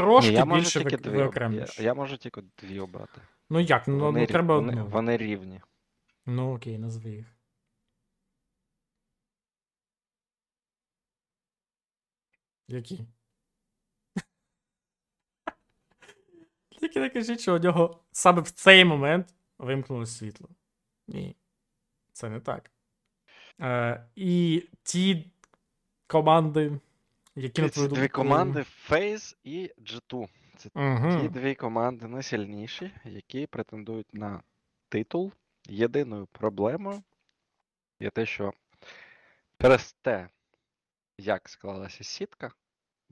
трошки Ні, я можу більше тільки дві. Я, я можу тільки дві обрати. Ну як? Ну, Вони, ну треба вони, одну. вони рівні. Ну окей, назви їх. Які? Тільки не кажіть, що у нього саме в цей момент вимкнулося світло. Ні. Це не так. Е, і ті команди, які на твою дві команди FaZe і G2. Це ті Угу. дві команди найсильніші, які претендують на титул. Єдиною проблемою є те, що через те, як склалася сітка,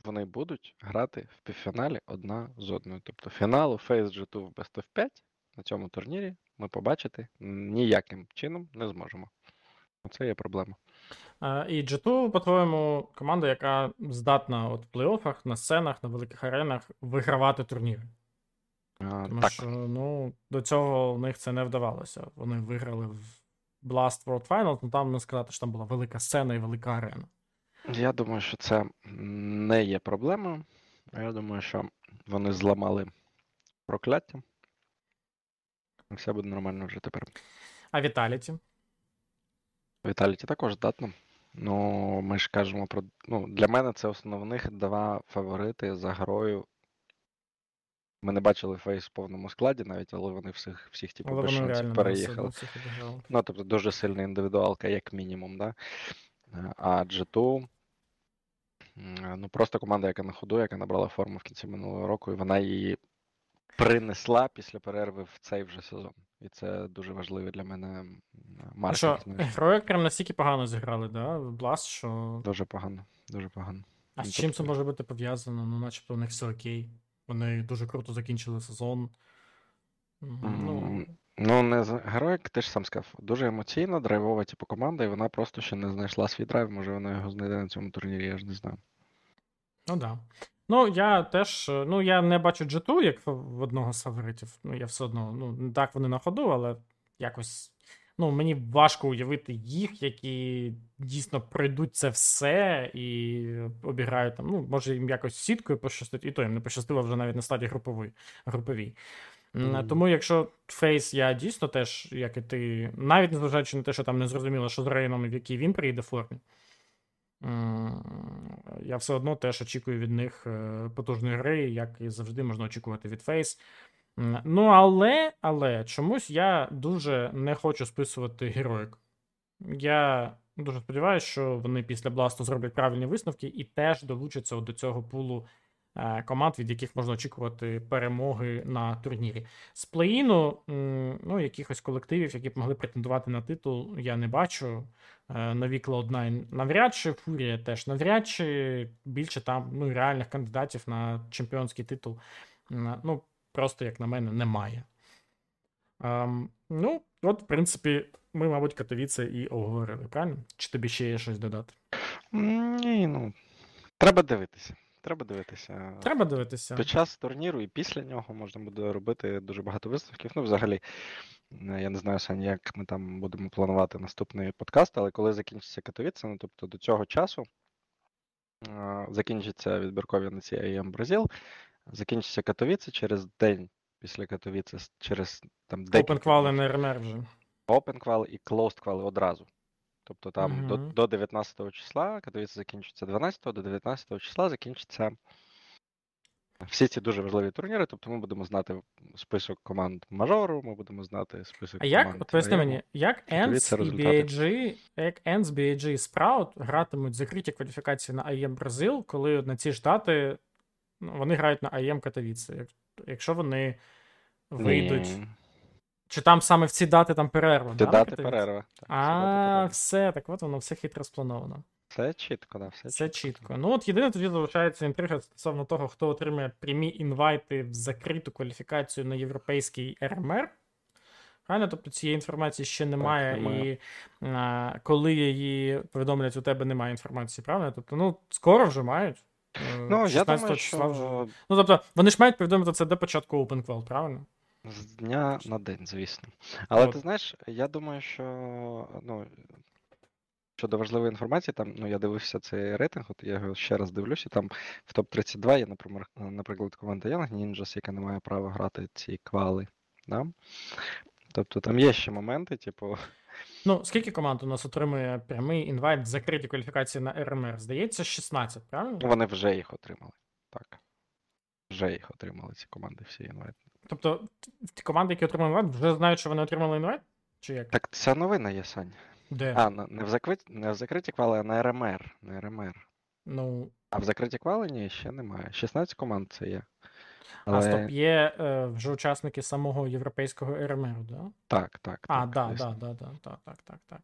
вони будуть грати в півфіналі одна з одною. Тобто фіналу FaZe G2 в Best of 5 на цьому турнірі ми побачити ніяким чином не зможемо. Оце є проблема. Е, І G2, по-твоєму, команда, яка здатна от в плей-оффах, на сценах, на великих аренах вигравати турніри. А, Тому так, що ну, до цього в них це не вдавалося. Вони виграли в Blast World Finals, ну там не сказати, що там була велика сцена і велика арена. Я думаю, що це не є проблемою. Я думаю, що вони зламали прокляття. Все буде нормально вже тепер. А Віталіті? Віталіті також здатно. Ну, ми ж кажемо про. Ну, для мене це основних два фаворити за грою. Ми не бачили фейс в повному складі навіть, але вони всіх, всіх типу, все переїхали. Ну, тобто дуже сильна індивідуалка, як мінімум, да? Е, А G2, ну просто команда, яка на ходу, яка набрала форму в кінці минулого року, і вона її принесла після перерви в цей вже сезон. І це дуже важливий для мене м, А що, герої прям настільки погано зіграли, да? Blast, що. Дуже погано, дуже погано. А Ну, з чим це може бути пов'язано? Ну, начебто у них все окей. Вони дуже круто закінчили сезон. Ну, Ну, не з- героїк, ти ж сам сказав, дуже емоційна, драйвова, типу, команда, і вона просто ще не знайшла свій драйв, може вона його знайде на цьому турнірі, я ж не знаю. Ну да. Ну, я теж. е, Ну, я не бачу G2 як в одного з фаворитів. Ну, я все одно. Ну, так вони на ходу, але якось. Ну, мені важко уявити їх, які дійсно пройдуть це все і обіграють там. Ну, може, їм якось сіткою пощастить, і то їм не пощастило вже навіть на стадії групової, груповій. Мгм. Тому, якщо Фейс, я дійсно теж, як і ти, навіть незважаючи на те, що там не зрозуміло, що з Рейном в якій він приїде формі. Я все одно теж очікую від них е, потужної гри, як і завжди можна очікувати від Фейс. Ну, але, але чомусь я дуже не хочу списувати героїк. Я дуже сподіваюся, що вони після Бласту зроблять правильні висновки і теж долучаться до цього пулу команд, від яких можна очікувати перемоги на турнірі. З плей-іну, ну, якихось колективів, які б могли претендувати на титул, я не бачу. Е, Нові Cloud9 навряд чи, Фурія теж навряд чи більше там ну, реальних кандидатів на чемпіонський титул. Ну, просто, як на мене, немає. Ем, ну, от, в принципі, ми, мабуть, Катовіце і обговорили, правильно? Чи тобі ще є щось додати? Ні, ну, треба дивитися. Треба дивитися. Треба дивитися. Під час турніру і після нього можна буде робити дуже багато висновків. Ну, взагалі, е, я не знаю, Саня, як ми там будемо планувати наступний подкаст, але коли закінчиться Катовіце, ну тобто до цього часу е, закінчиться відбіркові на ці AM Бразил, закінчиться Катовіце через день після Катовіце, через там декілька Open днів. на РМР вже. Open Qual і Closed Qual одразу. Тобто там до, Мгм. до 19 числа, Катовіце закінчиться 12, до 19 числа закінчиться всі ці дуже важливі турніри. Тобто ми будемо знати список команд мажору, ми будемо знати список А як, команд. от поясни мені, як ENS і. BAG, як ENS, BAG і Sprout гратимуть закриті кваліфікації на IEM Бразил, коли на ці ж дати Ну, вони грають на АЄМ Катовіце. Якщо вони вийдуть. Ні. Чи там саме в ці дати там перерва? Ці да, дати перерва. Так, а, все, так от воно все хитро сплановано. Все чітко, да, все, все чітко. чітко. Ну от єдине тоді залишається інтрига стосовно того, хто отримає прямі інвайти в закриту кваліфікацію на європейський РМР. Правильно? Тобто цієї інформації ще немає, так, немає. і а, коли її повідомлять, у тебе немає інформації, правильно? Тобто, ну, скоро вже мають. Е, ну, я думаю, що... вже. Ну, тобто, вони ж мають повідомити це до початку OpenQual, правильно? З дня на день, звісно. Але От. ти знаєш, я думаю, що ну, щодо важливої інформації, там ну, я дивився цей рейтинг, от я його ще раз дивлюся. Там в топ-32 є, наприклад, команда Young Ninjas, яка не має права грати ці квали. Да? Тобто там є ще моменти, типу. Ну, скільки команд у нас отримує прямий інвайт в закритій кваліфікації на РМР? Здається, 16, правильно? Вони вже їх отримали. Так. Вже їх отримали, ці команди, всі інвайти. Тобто, ті команди, які отримали invite, вже знають, що вони отримали invite? Чи як? Так ця новина є, Сань. Де? А, не в закриті, не в закриті квали, а на РМР. На РМР. Ну. А в закриті квали ні, ще немає. 16 команд це є. Але... А стоп, є е, вже учасники самого європейського РМР, да? Так, так. А, так, да, да, да, да, так, так, так, так.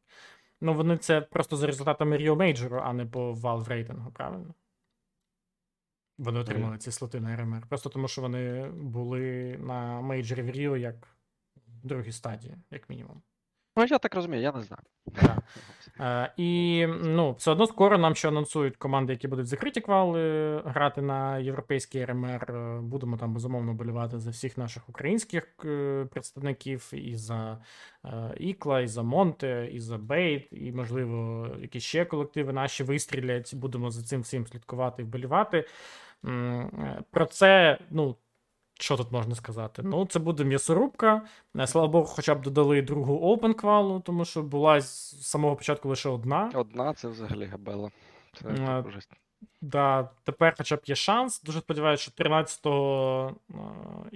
Ну, вони це просто за результатами Rio Major, а не по Valve рейтингу, правильно? Вони отримали ці слоти на РМР. Просто тому, що вони були на мейджорі в Ріо як в другій стадії, як мінімум. Ну, я так розумію, я не знаю. Да. Е, І ну, все одно скоро нам ще анонсують команди, які будуть закриті квали грати на європейський РМР. Е, будемо там безумовно болівати за всіх наших українських е, представників, і за Ікла, і за Монте, і за Бейт, і, можливо, якісь ще колективи наші вистрілять. Будемо за цим всім слідкувати і вболівати. Про це, ну. Що тут можна сказати? Ну, це буде м'ясорубка. Е, слава Богу, хоча б додали другу Open квалу, тому що була з самого початку лише одна. Одна це взагалі габела. Це а, е, да, Тепер хоча б є шанс. Дуже сподіваюся, що 13 е,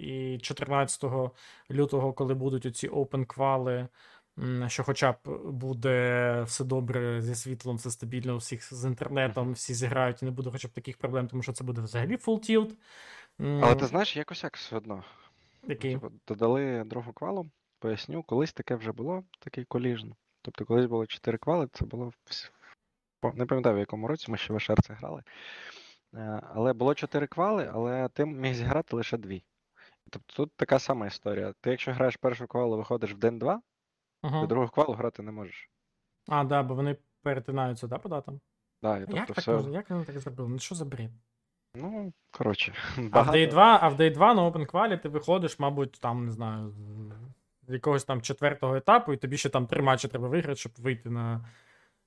і 14 лютого, коли будуть оці Open квали, що хоча б буде все добре зі світлом, все стабільно, всіх з інтернетом, всі зіграють і не буде хоча б таких проблем, тому що це буде взагалі full tilt. Але ти знаєш, якось як все одно. Який? Типу, додали другу квалу, поясню, колись таке вже було, такий коліжн. Тобто, колись було 4 квали, це було не пам'ятаю, в якому році ми ще в ШР це грали. Е, але було 4 квали, але ти міг зіграти лише 2. Тобто тут така сама історія. Ти, якщо граєш першу квалу, виходиш в день 2, ага. ти другу квалу грати не можеш. А, так, да, бо вони перетинаються, да, по датам? Да, і тобто Як все... так можна? Як вони так зробили? Ну що за бред? Ну, коротше. А в Day 2 а в Day 2 на Open Quali ти виходиш, мабуть, там, не знаю, з якогось там четвертого етапу, і тобі ще там три матчі треба виграти, щоб вийти на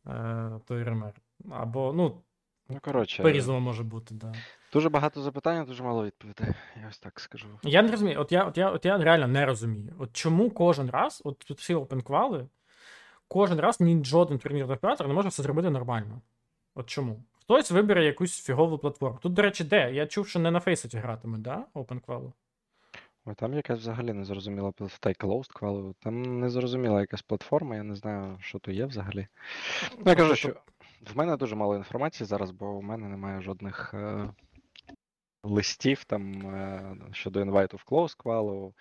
е, той ремер. Або, ну, ну коротше, по-різному може бути, да. Дуже багато запитань, дуже мало відповідей. Я ось так скажу. Я не розумію, от я от я, от я реально не розумію. От чому кожен раз, от тут всі Open Quali, кожен раз ні жоден турнірний оператор не може все зробити нормально. От чому? Хтось вибере якусь фігову платформу. Тут, до речі, де? Я чув, що не на Faceit гратимуть, да? OpenQual? Ой, там якась взагалі незрозуміла та й Closed Qual. Там незрозуміла якась платформа, я не знаю, що то є взагалі. Ну, я кажу, що в мене дуже мало інформації зараз, бо у мене немає жодних е, листів там е, щодо інвайту в Closed Qual,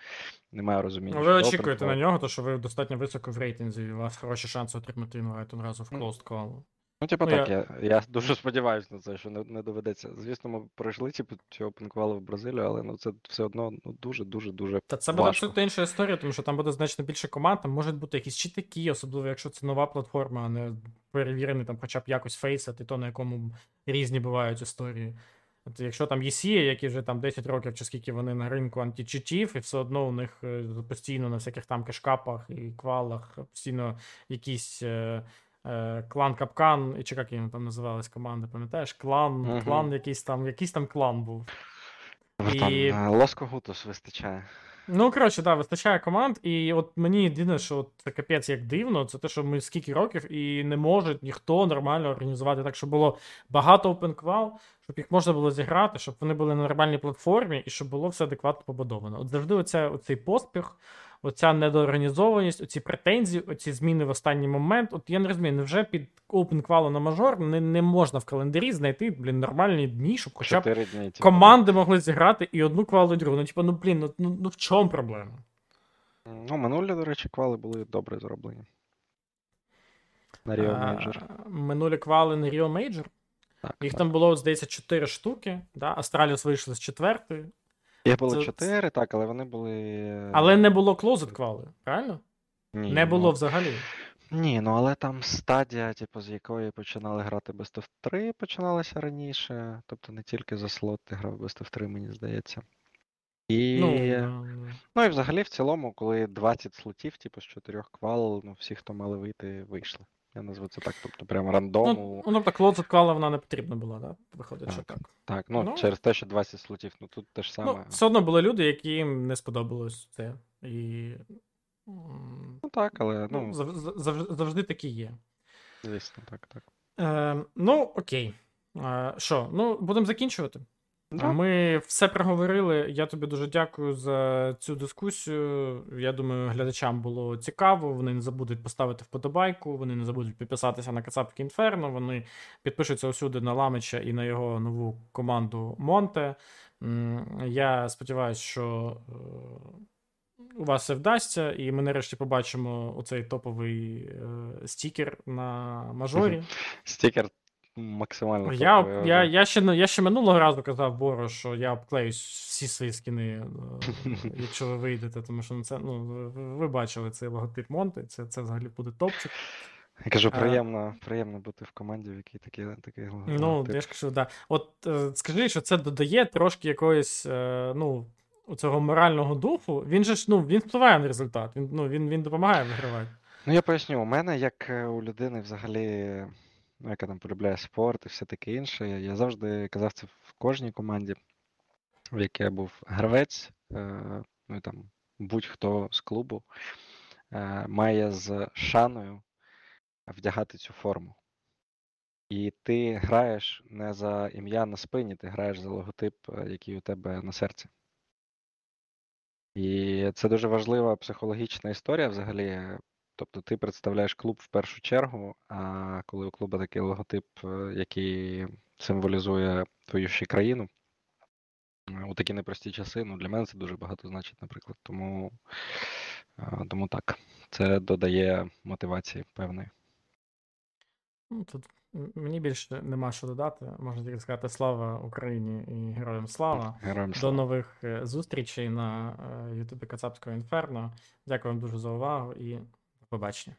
немає розуміння. Ви очікуєте на нього, то що ви достатньо високо в рейтинзі, і у вас хороші шанси отримати інвайт одразу в Closed Qual. Ну, типу, ну, так, я... я я дуже сподіваюся на це, що не не доведеться. Звісно, ми пройшли типу, цього панквали в Бразилію, але ну це все одно ну, дуже-дуже дуже. Та це буде абсолютно інша історія, тому що там буде значно більше команд, там можуть бути якісь читаки, особливо якщо це нова платформа, а не перевірений там хоча б якось фейсет, і то, на якому різні бувають історії. От Якщо там є Сія, які вже там 10 років, чи скільки вони на ринку античитів, і все одно у них е, постійно на всяких там кешкапах і квалах постійно якісь. Е, Е, клан Капкан, і чи як їм там називалась команда, пам'ятаєш? Клан, угу. клан якийсь там якийсь там клан був. І... Там Лоско Гутус вистачає. Ну, коротше, да, вистачає команд, і от мені єдине, що це капець як дивно, це те, що ми скільки років і не може ніхто нормально організувати так, щоб було багато опенквал, щоб їх можна було зіграти, щоб вони були на нормальній платформі і щоб було все адекватно побудовано. От завжди оця, оцей поспіх, оця недоорганізованість, оці претензії, оці зміни в останній момент. От я не розумію, невже під Open Qual на мажор не, не можна в календарі знайти блін, нормальні дні, щоб хоча б дні. типу. команди могли зіграти і одну квалу, і другу. Ну, типу, ну блін, ну, ну, ну в чому проблема? Ну, минулі, до речі, квали були добре зроблені. На А, Major. Минулі квали на Rio Major. Так, Їх так. там було, здається, 4 штуки. Да? Астраліс вийшли з четвертої, Їх було це- чотири, так, але вони були. але не було closed квали, правильно? Ні, Не було ну, взагалі. Ні, ну але там стадія, типу, з якої починали грати Best of 3, починалася раніше. Тобто не тільки за слот ти грав Best of 3, мені здається. І... Ну, Ну, да. і взагалі в цілому, коли 20 слотів, типу, з 4 квал, ну всі, хто мали вийти, вийшли. Я назву це так, тобто прямо рандому. Ну, ну, тобто closed квала вона не потрібна була, да? Виходить, що Так. так. Так, ну, ну. через те, що 20 слотів, ну тут те ж саме. Ну, все одно були люди, яким не сподобалось це. І. Ну так, але Ну, ну, зав- зав- завжди, завжди такі є. звісно, так, так. Е, ну, окей. Е, ну, будемо закінчувати. Да. Ми все проговорили. Я тобі дуже дякую за цю дискусію. Я думаю, глядачам було цікаво. Вони не забудуть поставити вподобайку, вони не забудуть підписатися на Кацапки Інферно. Вони підпишуться усюди на Ламича і на його нову команду Монте. Я сподіваюся, що е, у вас все вдасться, і ми нарешті побачимо оцей топовий е, стікер на мажорі. Стікер максимально. Я, я, я, ще, я ще минулого разу казав Боро, що я обклеюсь всі свої скини, е, якщо ви вийдете, тому що ну, це, ну, ви, ви бачили цей логотип Монти, це, це взагалі буде топчик. Я кажу, А- приємно, приємно бути в команді, в якій такі, такий Ну, логотип. я ж кажу, да. От е, скажи, що це додає трошки якоїсь, е, ну, цього морального духу. Він же ж ну, він впливає на результат, він, ну, він, він допомагає вигравати. Ну, я поясню, у мене, як е, у людини взагалі, ну, яка там полюбляє спорт і все таке інше, я, завжди казав це в кожній команді, в якій я був гравець, е, ну і там будь-хто з клубу, е, має з шаною вдягати цю форму. І ти граєш не за ім'я на спині, ти граєш за логотип, е, який у тебе на серці. І це дуже важлива психологічна історія взагалі. Тобто ти представляєш клуб в першу чергу, а коли у клубу такий логотип, е, який символізує твою ще країну, е, у такі непрості часи, ну для мене це дуже багато значить, наприклад. Тому, е, тому так, це додає мотивації певної. Ну, тут мені більше нема що додати. Можна тільки сказати слава Україні і героям слава. Героям До нових зустрічей на Ютубі Кацапського Інферно. Дякую вам дуже за увагу і побачення.